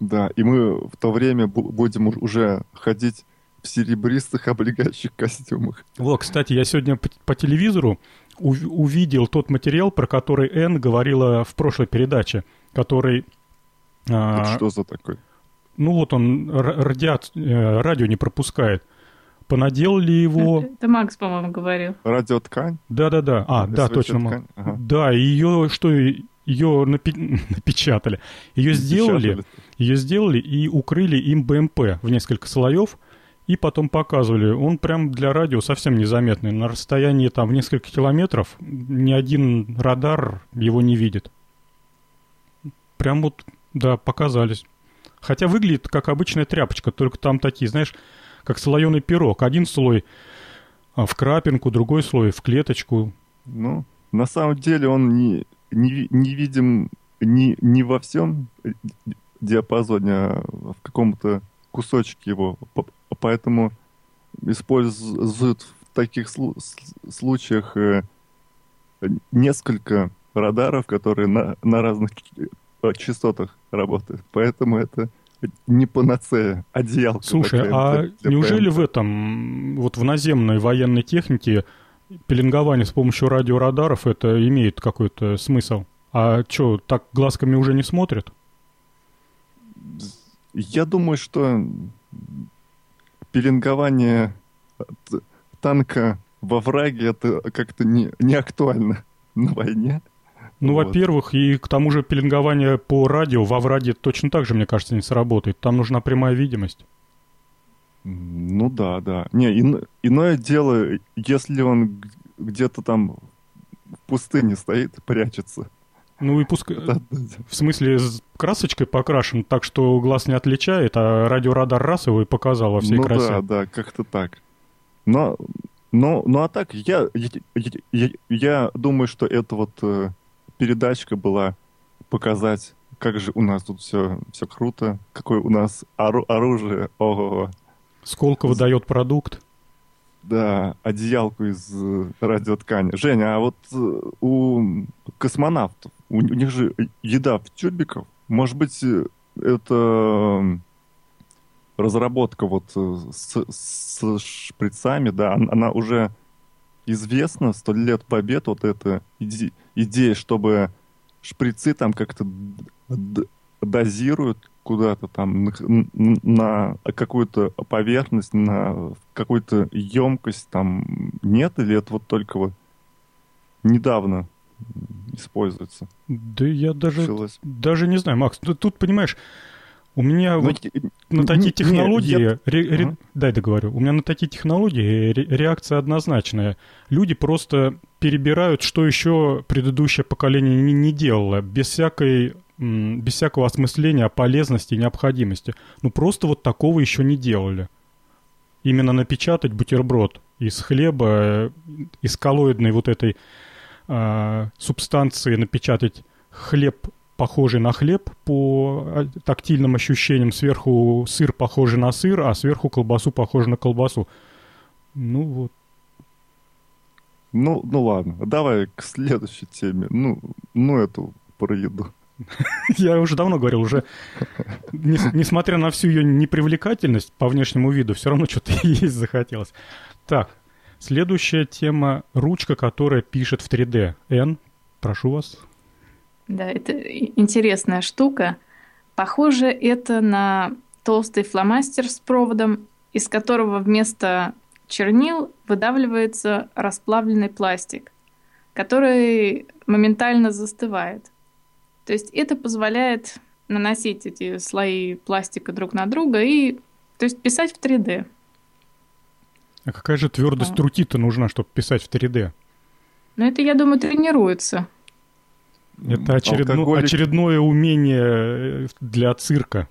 Да, и мы в то время будем уже ходить в серебристых облегающих костюмах. Вот, кстати, я сегодня по, по телевизору увидел тот материал, про который Энн говорила в прошлой передаче, который... А, что за такой? ну вот он радиат, э, радио не пропускает. Понаделали его... Это Макс, по-моему, говорил. Радиоткань? Да-да-да. А, да, точно. Ага. Да, ее что, ее напи- напечатали. Ее сделали, ее сделали и укрыли им БМП в несколько слоев, и потом показывали. Он прям для радио совсем незаметный. На расстоянии там в несколько километров ни один радар его не видит. Прям вот, да, показались. Хотя выглядит как обычная тряпочка, только там такие, знаешь, как слоеный пирог. Один слой а, в крапинку, другой слой в клеточку. Ну, на самом деле он не, не, не видим не, не во всем диапазоне, а в каком-то кусочке его. Поэтому используют в таких случаях э, несколько радаров, которые на, на разных частотах работает. Поэтому это не панацея, одеялка. Слушай, такая, а для, неужели ПМП. в этом, вот в наземной военной технике пеленгование с помощью радиорадаров это имеет какой-то смысл? А что, так глазками уже не смотрят? Я думаю, что пеленгование танка во враге это как-то не, не актуально на войне. Ну, вот. во-первых, и к тому же пеленгование по радио во враге точно так же, мне кажется, не сработает. Там нужна прямая видимость. Ну да, да. Не, ин, иное дело, если он где-то там в пустыне стоит, прячется. Ну и пускай... В смысле, с красочкой покрашен так, что глаз не отличает, а радиорадар раз его и показал во всей ну, красе. да, да, как-то так. Но, но, ну а так, я, я, я, я думаю, что это вот э, передачка была показать, как же у нас тут все, все круто, какое у нас ору, оружие, ого Сколько выдает продукт? Да, одеялку из э, радиоткани. Женя, а вот э, у космонавтов, у, у них же еда в тюбиках, может быть, э, это разработка вот с, с шприцами, да, она уже известна, сто лет побед, вот эта иде, идея, чтобы шприцы там как-то дозируют куда-то там на, на какую-то поверхность, на какую-то емкость там нет, или это вот только вот недавно используется? Да я даже, даже не знаю, Макс, тут, тут понимаешь, у меня ну, вот на такие технологии... Нет, я... ре, ре. Дай договорю. У меня на такие технологии ре, реакция однозначная. Люди просто перебирают, что еще предыдущее поколение не, не делало, без всякой без всякого осмысления полезности и необходимости. Ну просто вот такого еще не делали. Именно напечатать бутерброд из хлеба, э, из коллоидной вот этой э, субстанции напечатать хлеб, похожий на хлеб по а, тактильным ощущениям, сверху сыр похожий на сыр, а сверху колбасу похожий на колбасу. Ну вот. Ну, ну ладно, давай к следующей теме. Ну, ну эту про еду. Я уже давно говорил, уже несмотря на всю ее непривлекательность по внешнему виду, все равно что-то есть захотелось. Так, следующая тема — ручка, которая пишет в 3D. Н, прошу вас. Да, это интересная штука. Похоже, это на толстый фломастер с проводом, из которого вместо чернил выдавливается расплавленный пластик, который моментально застывает. То есть это позволяет наносить эти слои пластика друг на друга и то есть писать в 3D. А какая же твердость а. руки-то нужна, чтобы писать в 3D? Ну, это, я думаю, тренируется. Это очередно... Алкоголик... очередное умение э, для цирка.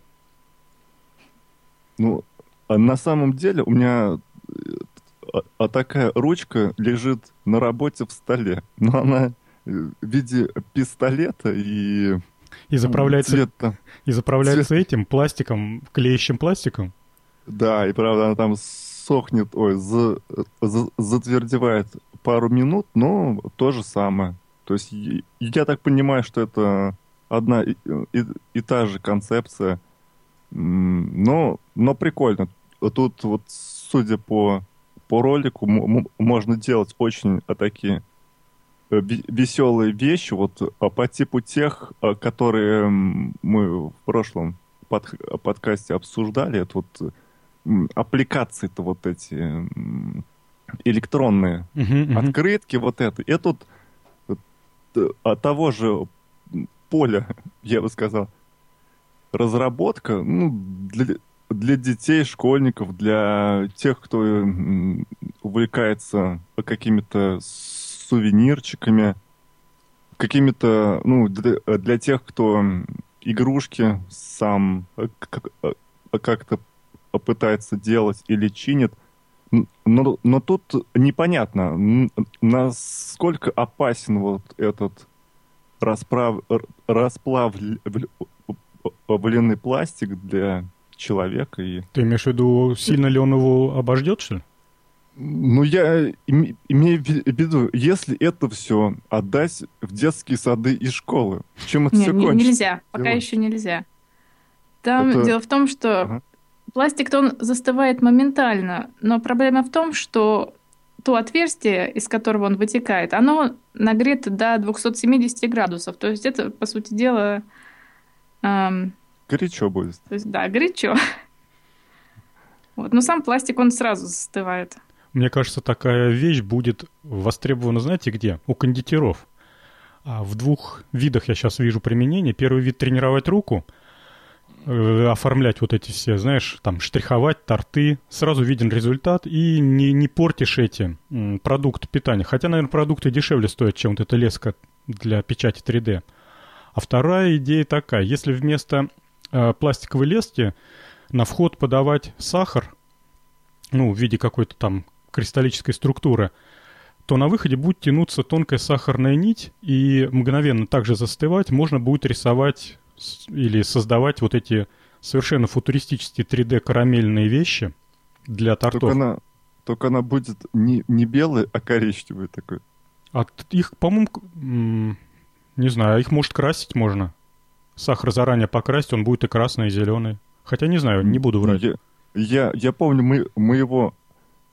Ну, а на самом деле у меня а, а такая ручка лежит на работе в столе. Но она в виде пистолета и... И заправляется, цвета, и заправляется цвет... этим пластиком, клеящим пластиком? Да, и правда она там сохнет, ой, за, за, затвердевает пару минут, но то же самое. То есть я так понимаю, что это одна и, и, и та же концепция, но, но прикольно. Тут вот, судя по, по ролику, можно делать очень такие Э, веселые вещи, вот а, по типу тех, а, которые мы в прошлом под, подкасте обсуждали, это вот аппликации-то вот эти электронные uh-huh, uh-huh. открытки, вот это. Это вот от а, того же поля, я бы сказал, разработка, ну, для, для детей, школьников, для тех, кто увлекается какими-то сувенирчиками, какими-то, ну, для, для тех, кто игрушки сам э, э, как-то пытается делать или чинит. Но, но тут непонятно, насколько опасен вот этот расправ, расплавленный пластик для человека. И... Ты имеешь в виду, сильно ли он его обождет, что ли? Ну, я имею в виду, если это все отдать в детские сады и школы, чем это не, все не, кончится? Нельзя, пока Дело. еще нельзя. Там это... дело в том, что ага. Пластик-то он застывает моментально, но проблема в том, что то отверстие, из которого он вытекает, оно нагрето до 270 градусов. То есть это, по сути дела... Эм... Горячо будет. То есть, да, горячо. Вот. Но сам пластик, он сразу застывает. Мне кажется, такая вещь будет востребована, знаете, где? У кондитеров. А в двух видах я сейчас вижу применение. Первый вид тренировать руку, оформлять вот эти все, знаешь, там штриховать торты, сразу виден результат и не, не портишь эти м, продукты питания. Хотя, наверное, продукты дешевле стоят, чем вот эта леска для печати 3D. А вторая идея такая, если вместо э, пластиковой лески на вход подавать сахар, ну, в виде какой-то там кристаллической структуры, то на выходе будет тянуться тонкая сахарная нить, и мгновенно также застывать можно будет рисовать или создавать вот эти совершенно футуристические 3D-карамельные вещи для тортов. Только она, только она будет не, не белая, а коричневая такой. А их, по-моему, не знаю, их может красить можно. Сахар заранее покрасить, он будет и красный, и зеленый. Хотя не знаю, не буду врать. Я, я, я помню, мы, мы его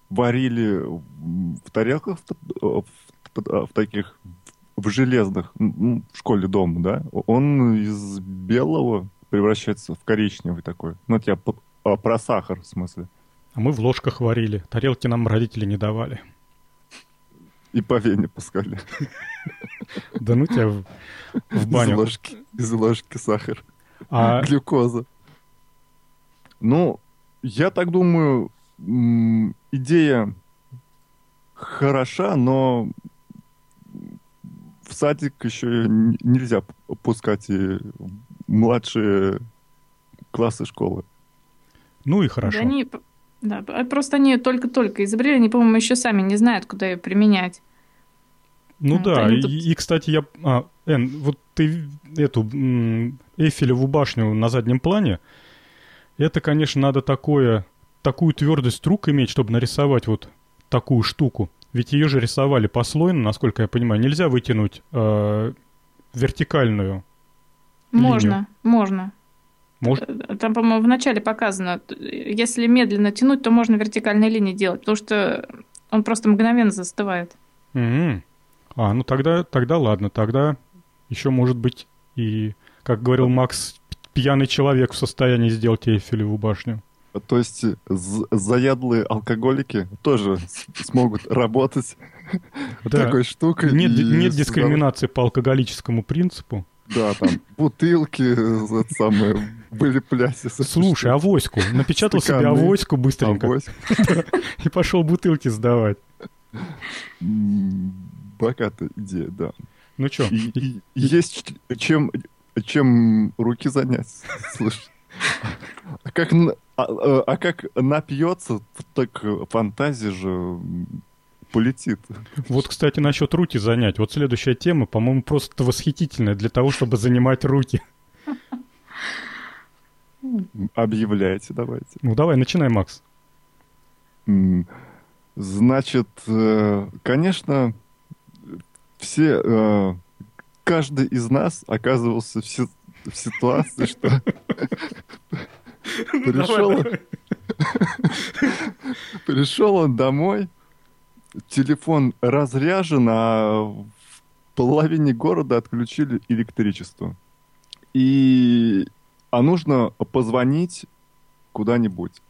варили в тарелках в, в, в таких в железных в школе дома, да, он из белого превращается в коричневый такой. Ну, это я а, про сахар, в смысле. А мы в ложках варили. Тарелки нам родители не давали. И по вене пускали. Да ну тебя в, в баню. Из ложки, из ложки сахар. А... Глюкоза. Ну, я так думаю, идея хороша, но в садик еще нельзя пускать и младшие классы школы. Ну и хорошо. Да, они, да, просто они только-только изобрели, они, по-моему, еще сами не знают, куда ее применять. Ну вот да, и, тут... и, кстати, я... А, Эн, вот ты эту Эйфелеву башню на заднем плане, это, конечно, надо такое такую твердость рук иметь, чтобы нарисовать вот такую штуку. Ведь ее же рисовали послойно, насколько я понимаю. Нельзя вытянуть э, вертикальную. Можно, линию. можно. Может? Э, там, по-моему, в начале показано, если медленно тянуть, то можно вертикальные линии делать, потому что он просто мгновенно застывает. Угу. А, ну тогда, тогда ладно, тогда еще может быть и, как говорил Макс, пьяный человек в состоянии сделать Эйфелеву башню. То есть заядлые алкоголики тоже смогут работать да. такой штукой. Нет, нет дискриминации по алкоголическому принципу. Да, там бутылки, это самое, были пляси. Слушай, авоську. Напечатал себе авоську быстренько. И пошел бутылки сдавать. Богатая идея, да. Ну что? Есть чем, чем руки занять, слушай. А как, а, а, а как напьется, так фантазия же полетит. Вот, кстати, насчет руки занять. Вот следующая тема, по-моему, просто восхитительная для того, чтобы занимать руки. Объявляйте, давайте. Ну, давай, начинай, Макс. Значит, э, конечно, все, э, каждый из нас оказывался в ситуации, что пришел, пришел он домой, телефон разряжен, а в половине города отключили электричество. И а нужно позвонить куда-нибудь.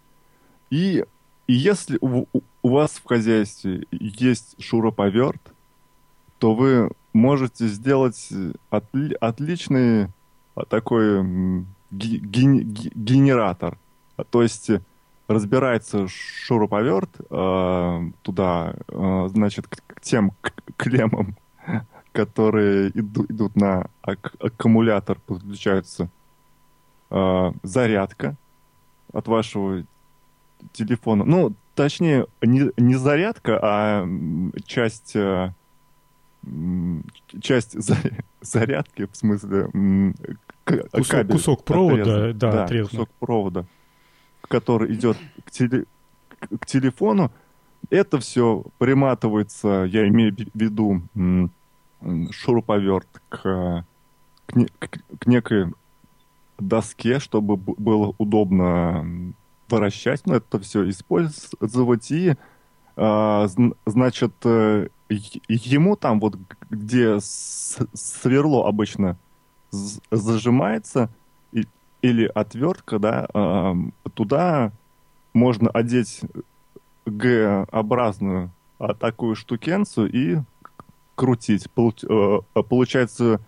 И, и если у, у вас в хозяйстве есть шуруповерт, то вы можете сделать отли, отличный а, такой генератор. То есть разбирается шуруповерт э, туда, э, значит, к, к тем клеммам, которые иду, идут на ак аккумулятор, подключаются э, зарядка от вашего телефона. Ну, точнее, не, не зарядка, а часть э, часть зарядки, в смысле кусок, кабель кусок провода, отрезан. да, да отрезан. кусок провода, который идет к, теле, к телефону. Это все приматывается, я имею в виду шуруповерт к, к, к, некой доске, чтобы было удобно вращать, но это все использовать и значит э, ему там вот, где сверло обычно зажимается, или отвертка, да, туда можно одеть Г-образную а, такую штукенцию и крутить. Э, получается,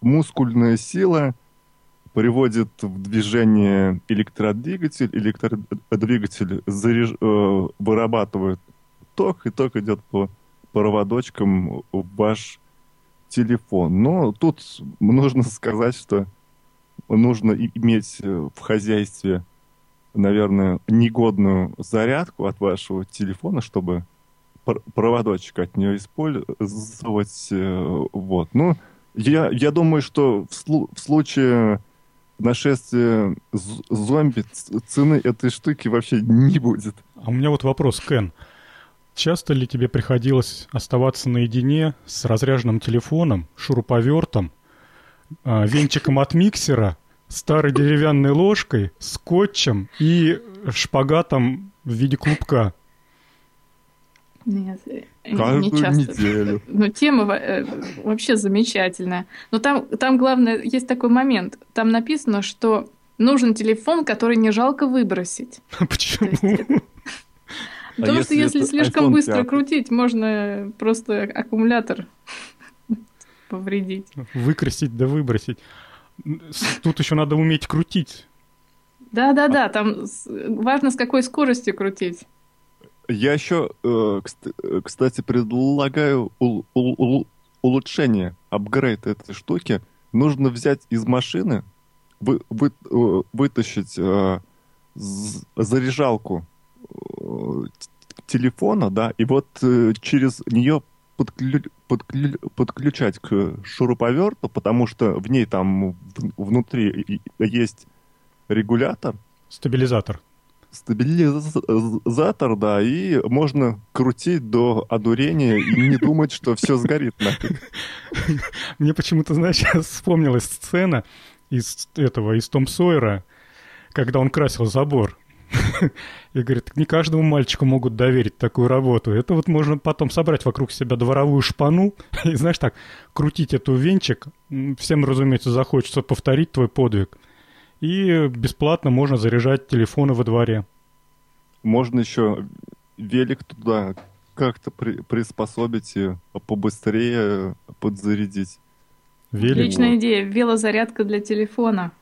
мускульная сила приводит в движение электродвигатель, электродвигатель заряж... Э, вырабатывает ток, и ток идет по проводочкам в ваш телефон. Но тут нужно сказать, что нужно иметь э, в хозяйстве, наверное, негодную зарядку от вашего телефона, чтобы проводочек от нее использовать. Э, вот. Ну, я, я думаю, что в, слу- в случае нашествия зомби цены этой штуки вообще не будет. А у меня вот вопрос, Кен. Часто ли тебе приходилось оставаться наедине с разряженным телефоном, шуруповертом, а, венчиком от миксера, старой деревянной ложкой, скотчем и шпагатом в виде клубка? Нет, э, Каждую не часто. неделю. Но тема э, вообще замечательная. Но там, там главное, есть такой момент. Там написано, что нужен телефон, который не жалко выбросить. Почему? Потому а что если слишком быстро крутить, можно просто аккумулятор повредить. Выкрасить да выбросить. Тут еще надо уметь крутить. Да-да-да, там важно с какой скоростью крутить. Я еще, э, э, кстати, предлагаю улучшение, апгрейд этой штуки. Нужно взять из машины, вы, вы, э, вытащить заряжалку телефона, да, и вот через нее подклю, подклю, подключать к шуруповерту, потому что в ней там внутри есть регулятор. Стабилизатор стабилизатор, да, и можно крутить до одурения и не думать, что все сгорит. Мне почему-то, знаешь, вспомнилась сцена из этого, из Том Сойера, когда он красил забор. И говорит, не каждому мальчику могут доверить такую работу. Это вот можно потом собрать вокруг себя дворовую шпану и, знаешь, так, крутить эту венчик. Всем, разумеется, захочется повторить твой подвиг – и бесплатно можно заряжать телефоны во дворе. Можно еще велик туда как-то при, приспособить и побыстрее подзарядить. Велик. Отличная идея. Велозарядка для телефона.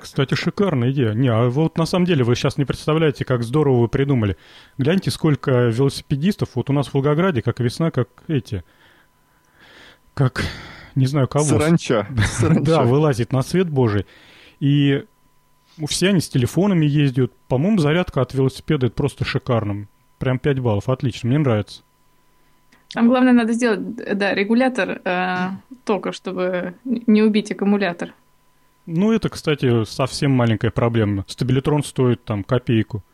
Кстати, шикарная идея. Не, а вот на самом деле вы сейчас не представляете, как здорово вы придумали. Гляньте, сколько велосипедистов. Вот у нас в Волгограде, как весна, как эти... Как не знаю кого. Саранча. Да, вылазит на свет божий. И все они с телефонами ездят. По-моему, зарядка от велосипеда это просто шикарным. Прям 5 баллов, отлично, мне нравится. Там главное надо сделать, да, регулятор э, тока, чтобы не убить аккумулятор. Ну, это, кстати, совсем маленькая проблема. Стабилитрон стоит там копейку.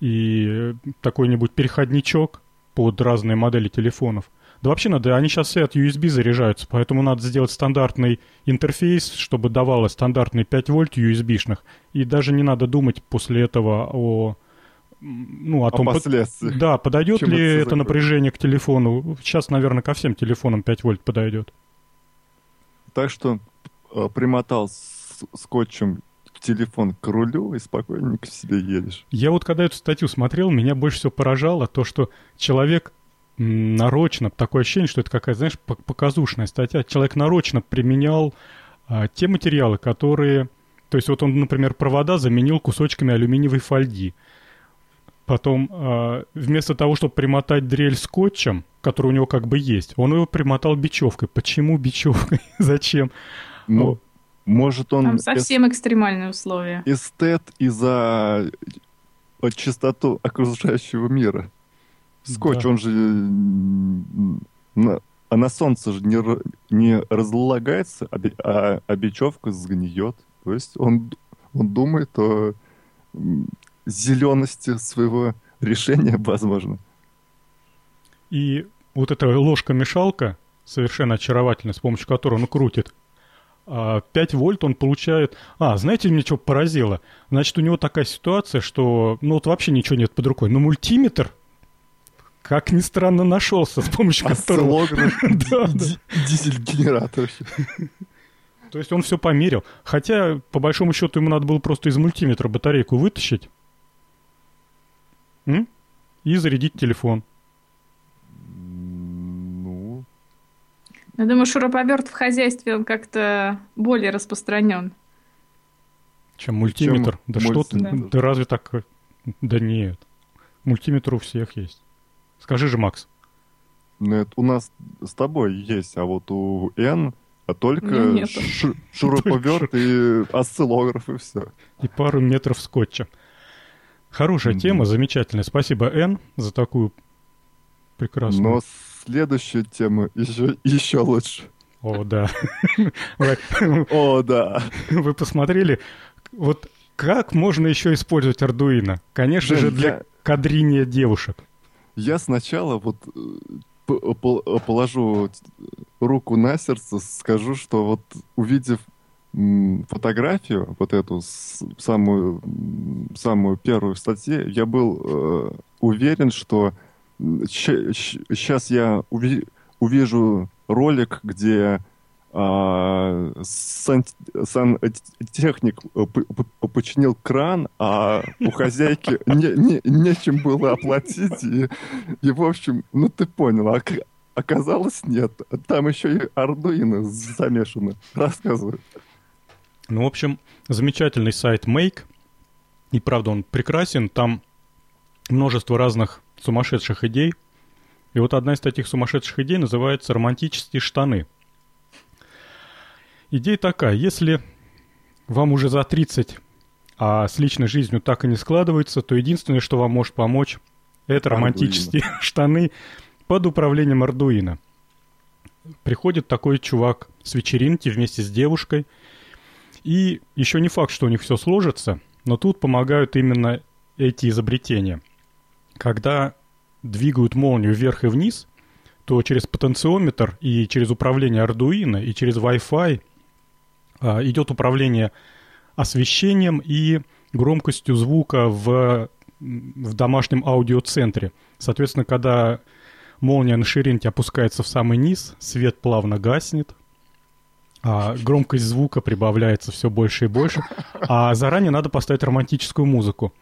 И такой-нибудь переходничок под разные модели телефонов да вообще надо, они сейчас все от USB заряжаются, поэтому надо сделать стандартный интерфейс, чтобы давало стандартный 5 вольт USB-шных. И даже не надо думать после этого о ну, о, о том, последствиях. Да, подойдет Чем ли это, это напряжение к телефону. Сейчас, наверное, ко всем телефонам 5 вольт подойдет. Так что э, примотал с, скотчем телефон к рулю и спокойненько себе едешь. Я вот когда эту статью смотрел, меня больше всего поражало то, что человек нарочно, такое ощущение, что это какая-то, знаешь, показушная статья. Человек нарочно применял а, те материалы, которые... То есть вот он, например, провода заменил кусочками алюминиевой фольги. Потом а, вместо того, чтобы примотать дрель скотчем, который у него как бы есть, он его примотал бечевкой. Почему бечевкой? Зачем? Ну, может он... Там совсем эс... экстремальные условия. Эстет из-за чистоту окружающего мира. Скотч, да. он же на, а на солнце же не, не разлагается, а, а, а бечевка сгниет. То есть он, он думает о зелености своего решения, возможно. И вот эта ложка-мешалка, совершенно очаровательная, с помощью которой он крутит, 5 а вольт он получает... А, знаете, меня что поразило? Значит, у него такая ситуация, что ну вот вообще ничего нет под рукой. Но мультиметр как ни странно, нашелся, с помощью которого... Дизель-генератор. То есть он все померил. Хотя, по большому счету, ему надо было просто из мультиметра батарейку вытащить? И зарядить телефон. Я думаю, шуруповерт в хозяйстве он как-то более распространен. Чем мультиметр. Чем да что ты? мультиметр. Да разве так? Да нет. Мультиметр у всех есть. Скажи же, Макс. ну, это у нас с тобой есть, а вот у N а только У меня нету. шу- шуруповерт и осциллограф, и все. И пару метров скотча. Хорошая Мгм. тема, замечательная. Спасибо, Н, за такую прекрасную. Но следующая тема еще, еще лучше. О, да. О, да. Вы посмотрели, вот как можно еще использовать Ардуино? Конечно же, для кадрения девушек. Я сначала вот э, п- пол- положу руку на сердце, скажу, что вот увидев фотографию, вот эту самую, самую первую в статье, я был э, уверен, что сейчас я уви- увижу ролик, где а, сан- сантехник починил кран, а у хозяйки не, не- нечем было оплатить. И, и, в общем, ну ты понял, а оказалось нет. Там еще и Ардуино замешано. Рассказывай. Ну, в общем, замечательный сайт Make. И правда, он прекрасен. Там множество разных сумасшедших идей. И вот одна из таких сумасшедших идей называется «Романтические штаны». Идея такая, если вам уже за 30, а с личной жизнью так и не складывается, то единственное, что вам может помочь, это Ардуино. романтические штаны под управлением Ардуино. Приходит такой чувак с вечеринки вместе с девушкой, и еще не факт, что у них все сложится, но тут помогают именно эти изобретения. Когда двигают молнию вверх и вниз, то через потенциометр и через управление Arduino и через Wi-Fi а, идет управление освещением и громкостью звука в, в домашнем аудиоцентре. Соответственно, когда молния на ширинке опускается в самый низ, свет плавно гаснет, а громкость звука прибавляется все больше и больше, а заранее надо поставить романтическую музыку.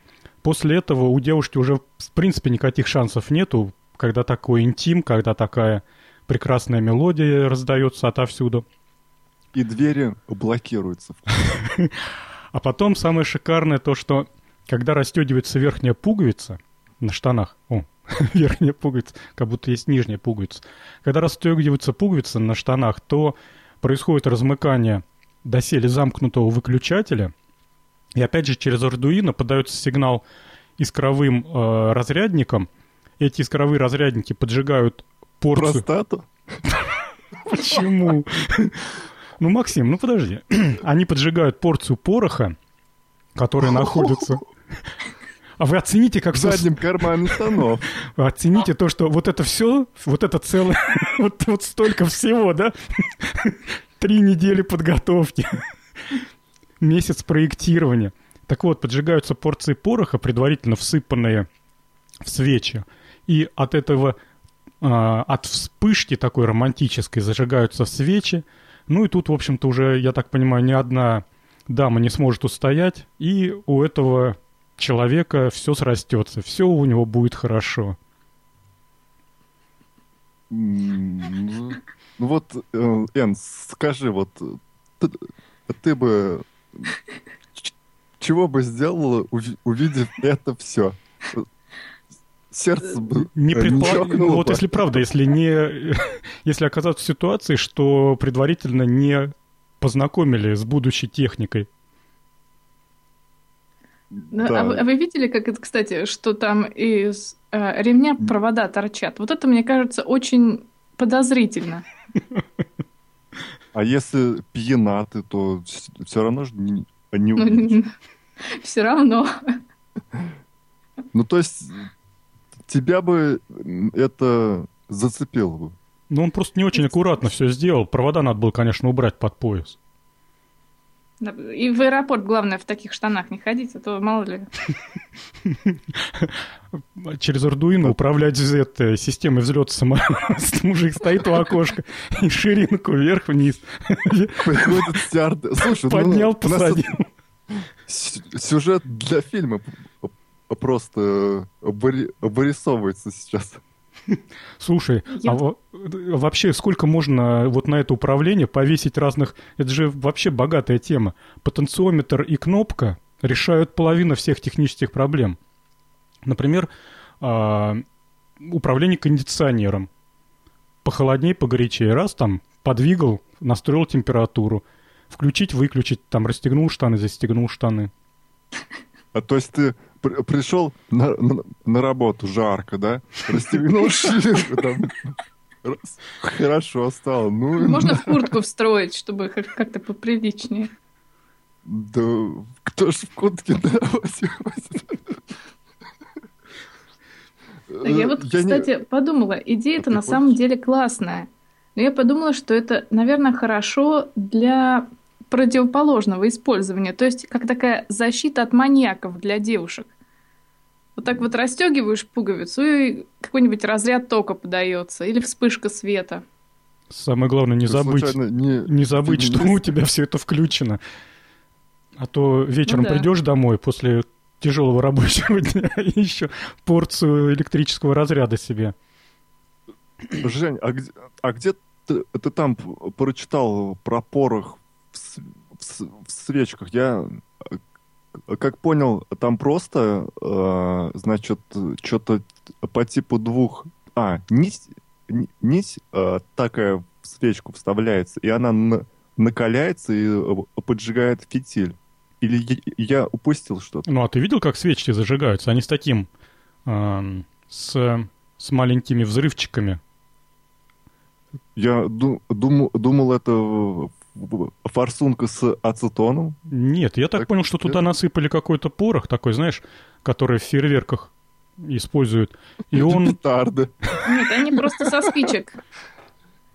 После этого у девушки уже, в принципе, никаких шансов нету, когда такой интим, когда такая прекрасная мелодия раздается отовсюду. И двери блокируются. А потом самое шикарное то, что когда расстегивается верхняя пуговица на штанах, о, верхняя пуговица, как будто есть нижняя пуговица, когда расстегивается пуговица на штанах, то происходит размыкание доселе замкнутого выключателя, и опять же через Arduino подается сигнал искровым э, разрядникам. Эти искровые разрядники поджигают порцию... Простату? Почему? Ну, Максим, ну подожди. Они поджигают порцию пороха, которая находится... А вы оцените, как В заднем кармане штанов. Вы оцените то, что вот это все, вот это целое, вот, вот столько всего, да? Три недели подготовки, месяц проектирования. Так вот, поджигаются порции пороха, предварительно всыпанные в свечи. И от этого, а, от вспышки такой романтической зажигаются свечи. Ну и тут, в общем-то, уже, я так понимаю, ни одна дама не сможет устоять. И у этого человека все срастется, все у него будет хорошо. Ну, ну вот, э, Эн, скажи, вот ты, ты бы чего бы сделала, уви- увидев это все? Сердце бы Не э, предполагаю, чокнуло вот бы. если правда, если не, если оказаться в ситуации, что предварительно не познакомили с будущей техникой. Ну, Да. А, вы, а вы видели, как это, кстати, что там из э, ремня провода торчат? Вот это, мне кажется, очень подозрительно. А если пьяна ты, то все равно же не, не увидишь. Ну, все равно. Ну, то есть тебя бы это зацепило бы. Но он просто не очень аккуратно все сделал. Провода надо было, конечно, убрать под пояс. И в аэропорт, главное, в таких штанах не ходить, а то мало ли. Через Arduino управлять Z системой взлета самолета. Мужик стоит у окошка и ширинку вверх-вниз. Приходит стюард... Слушай, ну, Поднял, посадил. сюжет для фильма просто вырисовывается сейчас. Слушай, Я... а вообще сколько можно вот на это управление повесить разных... Это же вообще богатая тема. Потенциометр и кнопка решают половину всех технических проблем. Например, а, управление кондиционером. Похолоднее, погорячее. Раз там подвигал, настроил температуру. Включить, выключить, там расстегнул штаны, застегнул штаны. А то есть ты пришел на, на, на работу жарко, да? Расстегнул шлемку там. Хорошо стало. Ну, Можно в куртку встроить, чтобы как-то поприличнее. Да кто ж в куртке на работе? Я вот, я кстати, подумала, идея-то на самом деле классная. Но я подумала, что это, наверное, хорошо для противоположного использования. То есть как такая защита от маньяков для девушек. Вот так вот расстегиваешь пуговицу, и какой-нибудь разряд тока подается, или вспышка света. Самое главное, не Ты забыть, не, не забыть, что у тебя все это включено. А то вечером ну, да. придешь домой после тяжелого рабочего дня и еще порцию электрического разряда себе. Жень, а где, а где ты, ты там прочитал про порох в, в, в свечках? Я как понял, там просто, э, значит, что-то по типу двух... А, нить, нить э, такая в свечку вставляется, и она на, накаляется и э, поджигает фитиль. Или я, упустил что-то? Ну, а ты видел, как свечки зажигаются? Они с таким... Э, с, с маленькими взрывчиками. Я ду, дум, думал, это форсунка с ацетоном? Нет, я так, так понял, что туда насыпали какой-то порох такой, знаешь, который в фейерверках используют. И он... Петарды. Нет, они просто со спичек.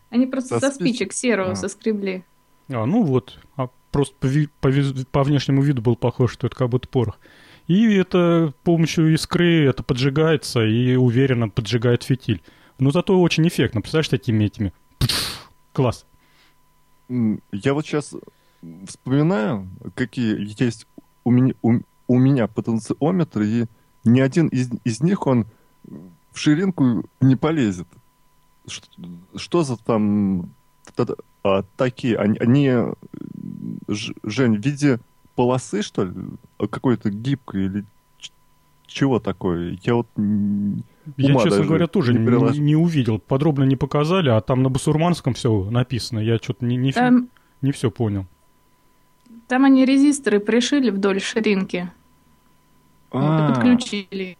Они просто со, со спичек серого а. соскребли. А, ну вот. А просто по, по, по внешнему виду был похож, что это как будто порох. И это с помощью искры это поджигается и уверенно поджигает фитиль. Но зато очень эффектно. Представляешь, такими этими... Класс. Я вот сейчас вспоминаю, какие есть у меня, у, у меня потенциометры, и ни один из, из них он в ширинку не полезет. Что, что за там а, такие? Они, они, Жень, в виде полосы, что ли? Какой-то гибкой или чего такое? Я вот я, честно говоря, тоже не, не, не увидел. Подробно не показали, а там на басурманском все написано. Я что-то не, не, там... не все понял. Там они резисторы пришили вдоль ширинки. Вот, и подключили.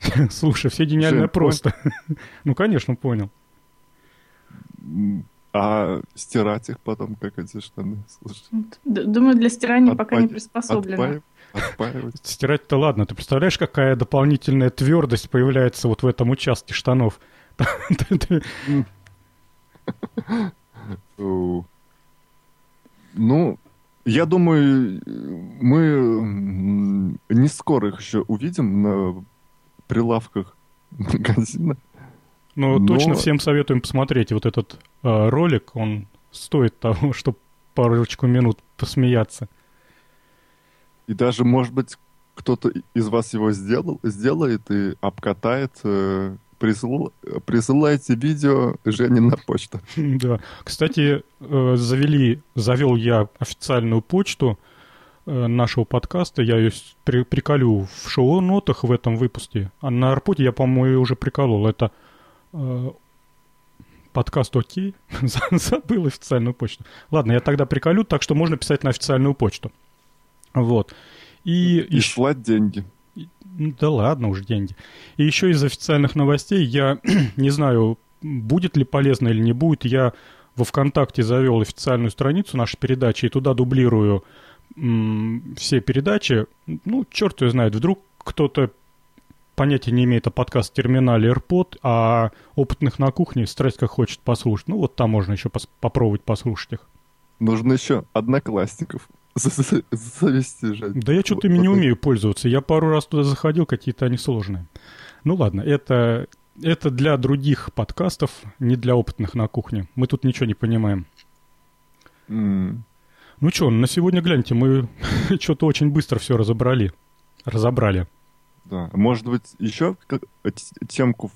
Слушай, все гениально просто. ну, конечно, понял. А стирать их потом, как эти штаны? Слушай. Думаю, для стирания пока не приспособлено. Стирать-то ладно. Ты представляешь, какая дополнительная твердость появляется вот в этом участке штанов? Ну, я думаю, мы не скоро их еще увидим на прилавках магазина. Ну, Но... точно всем советуем посмотреть вот этот э, ролик. Он стоит того, чтобы парочку минут посмеяться. И даже, может быть, кто-то из вас его сделал, сделает и обкатает, э, присыл, присылайте видео Жене на почту. Да. Кстати, э, завели, завел я официальную почту э, нашего подкаста. Я ее при, приколю в шоу-нотах в этом выпуске. А на Арпоте я, по-моему, уже приколол. Это э, подкаст окей. Забыл официальную почту. Ладно, я тогда приколю, так что можно писать на официальную почту. Вот. И, и еще... слать деньги. Да ладно уже деньги. И еще из официальных новостей, я не знаю, будет ли полезно или не будет, я во ВКонтакте завел официальную страницу нашей передачи и туда дублирую м, все передачи. Ну, черт ее знает, вдруг кто-то понятия не имеет о подкаст-терминале AirPod, а опытных на кухне страсть как хочет послушать. Ну, вот там можно еще пос- попробовать послушать их. Нужно еще одноклассников завести же. Да я что-то ими не умею пользоваться. Я пару раз туда заходил, какие-то они сложные. Ну ладно, это, это для других подкастов, не для опытных на кухне. Мы тут ничего не понимаем. Mm. Ну что, на сегодня гляньте, мы что-то очень быстро все разобрали. Разобрали. Да. Может быть, еще как, темку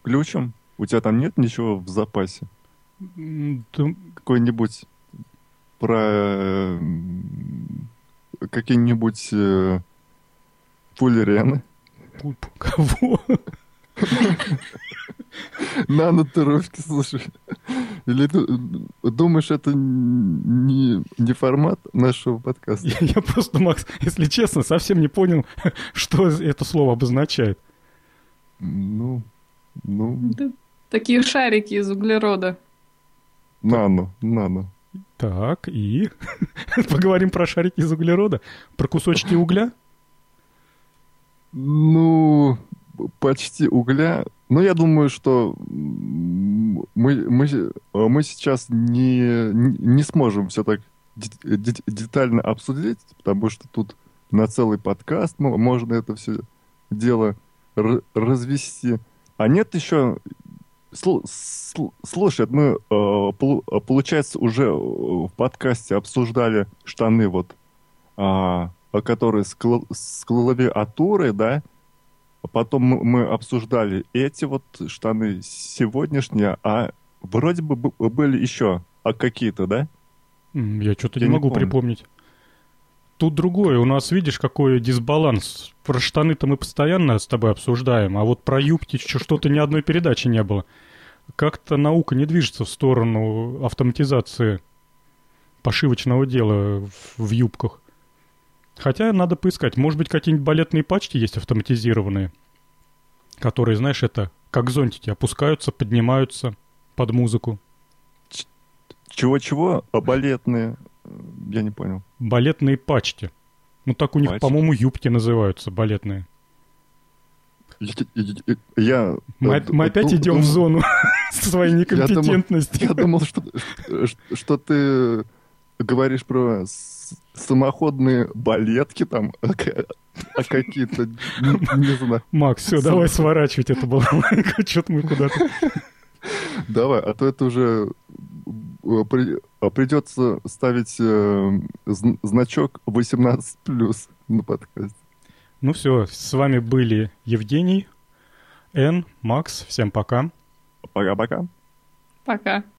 включим? У тебя там нет ничего в запасе? Какой-нибудь про какие-нибудь э, фуллерены? Кого? Нанотуровки, слушай. Или ты думаешь, это не, не формат нашего подкаста? Я, я просто, Макс, если честно, совсем не понял, что это слово обозначает. Ну, ну... Да, такие шарики из углерода. Нано, нано. Так, и? Поговорим про шарики из углерода? Про кусочки угля? Ну, почти угля. Но я думаю, что мы, мы, мы сейчас не, не сможем все так детально обсудить, потому что тут на целый подкаст можно это все дело развести. А нет еще... Слушай, мы, получается, уже в подкасте обсуждали штаны вот, а, которые с клавиатурой, да, а потом мы обсуждали эти вот штаны сегодняшние, а вроде бы были еще а какие-то, да? Я что-то не, не могу помню. припомнить. Тут другое. У нас, видишь, какой дисбаланс. Про штаны-то мы постоянно с тобой обсуждаем, а вот про юбки что-то ни одной передачи не было. Как-то наука не движется в сторону автоматизации пошивочного дела в, юбках. Хотя надо поискать. Может быть, какие-нибудь балетные пачки есть автоматизированные, которые, знаешь, это как зонтики опускаются, поднимаются под музыку. Чего-чего? А балетные? Я не понял. Балетные пачки. Ну так у них, пачки? по-моему, юбки называются балетные. Я... Мы, э, мы опять идем в зону своей некомпетентности. Я думал, что, что ты говоришь про самоходные балетки там, а, а какие-то, не, знаю. Макс, все, давай сворачивать это было. Что-то мы куда-то... Давай, а то это уже э, придется ставить э, значок 18+, на подкасте. Ну все, с вами были Евгений, Н, Макс. Всем пока. Пока-пока. Пока.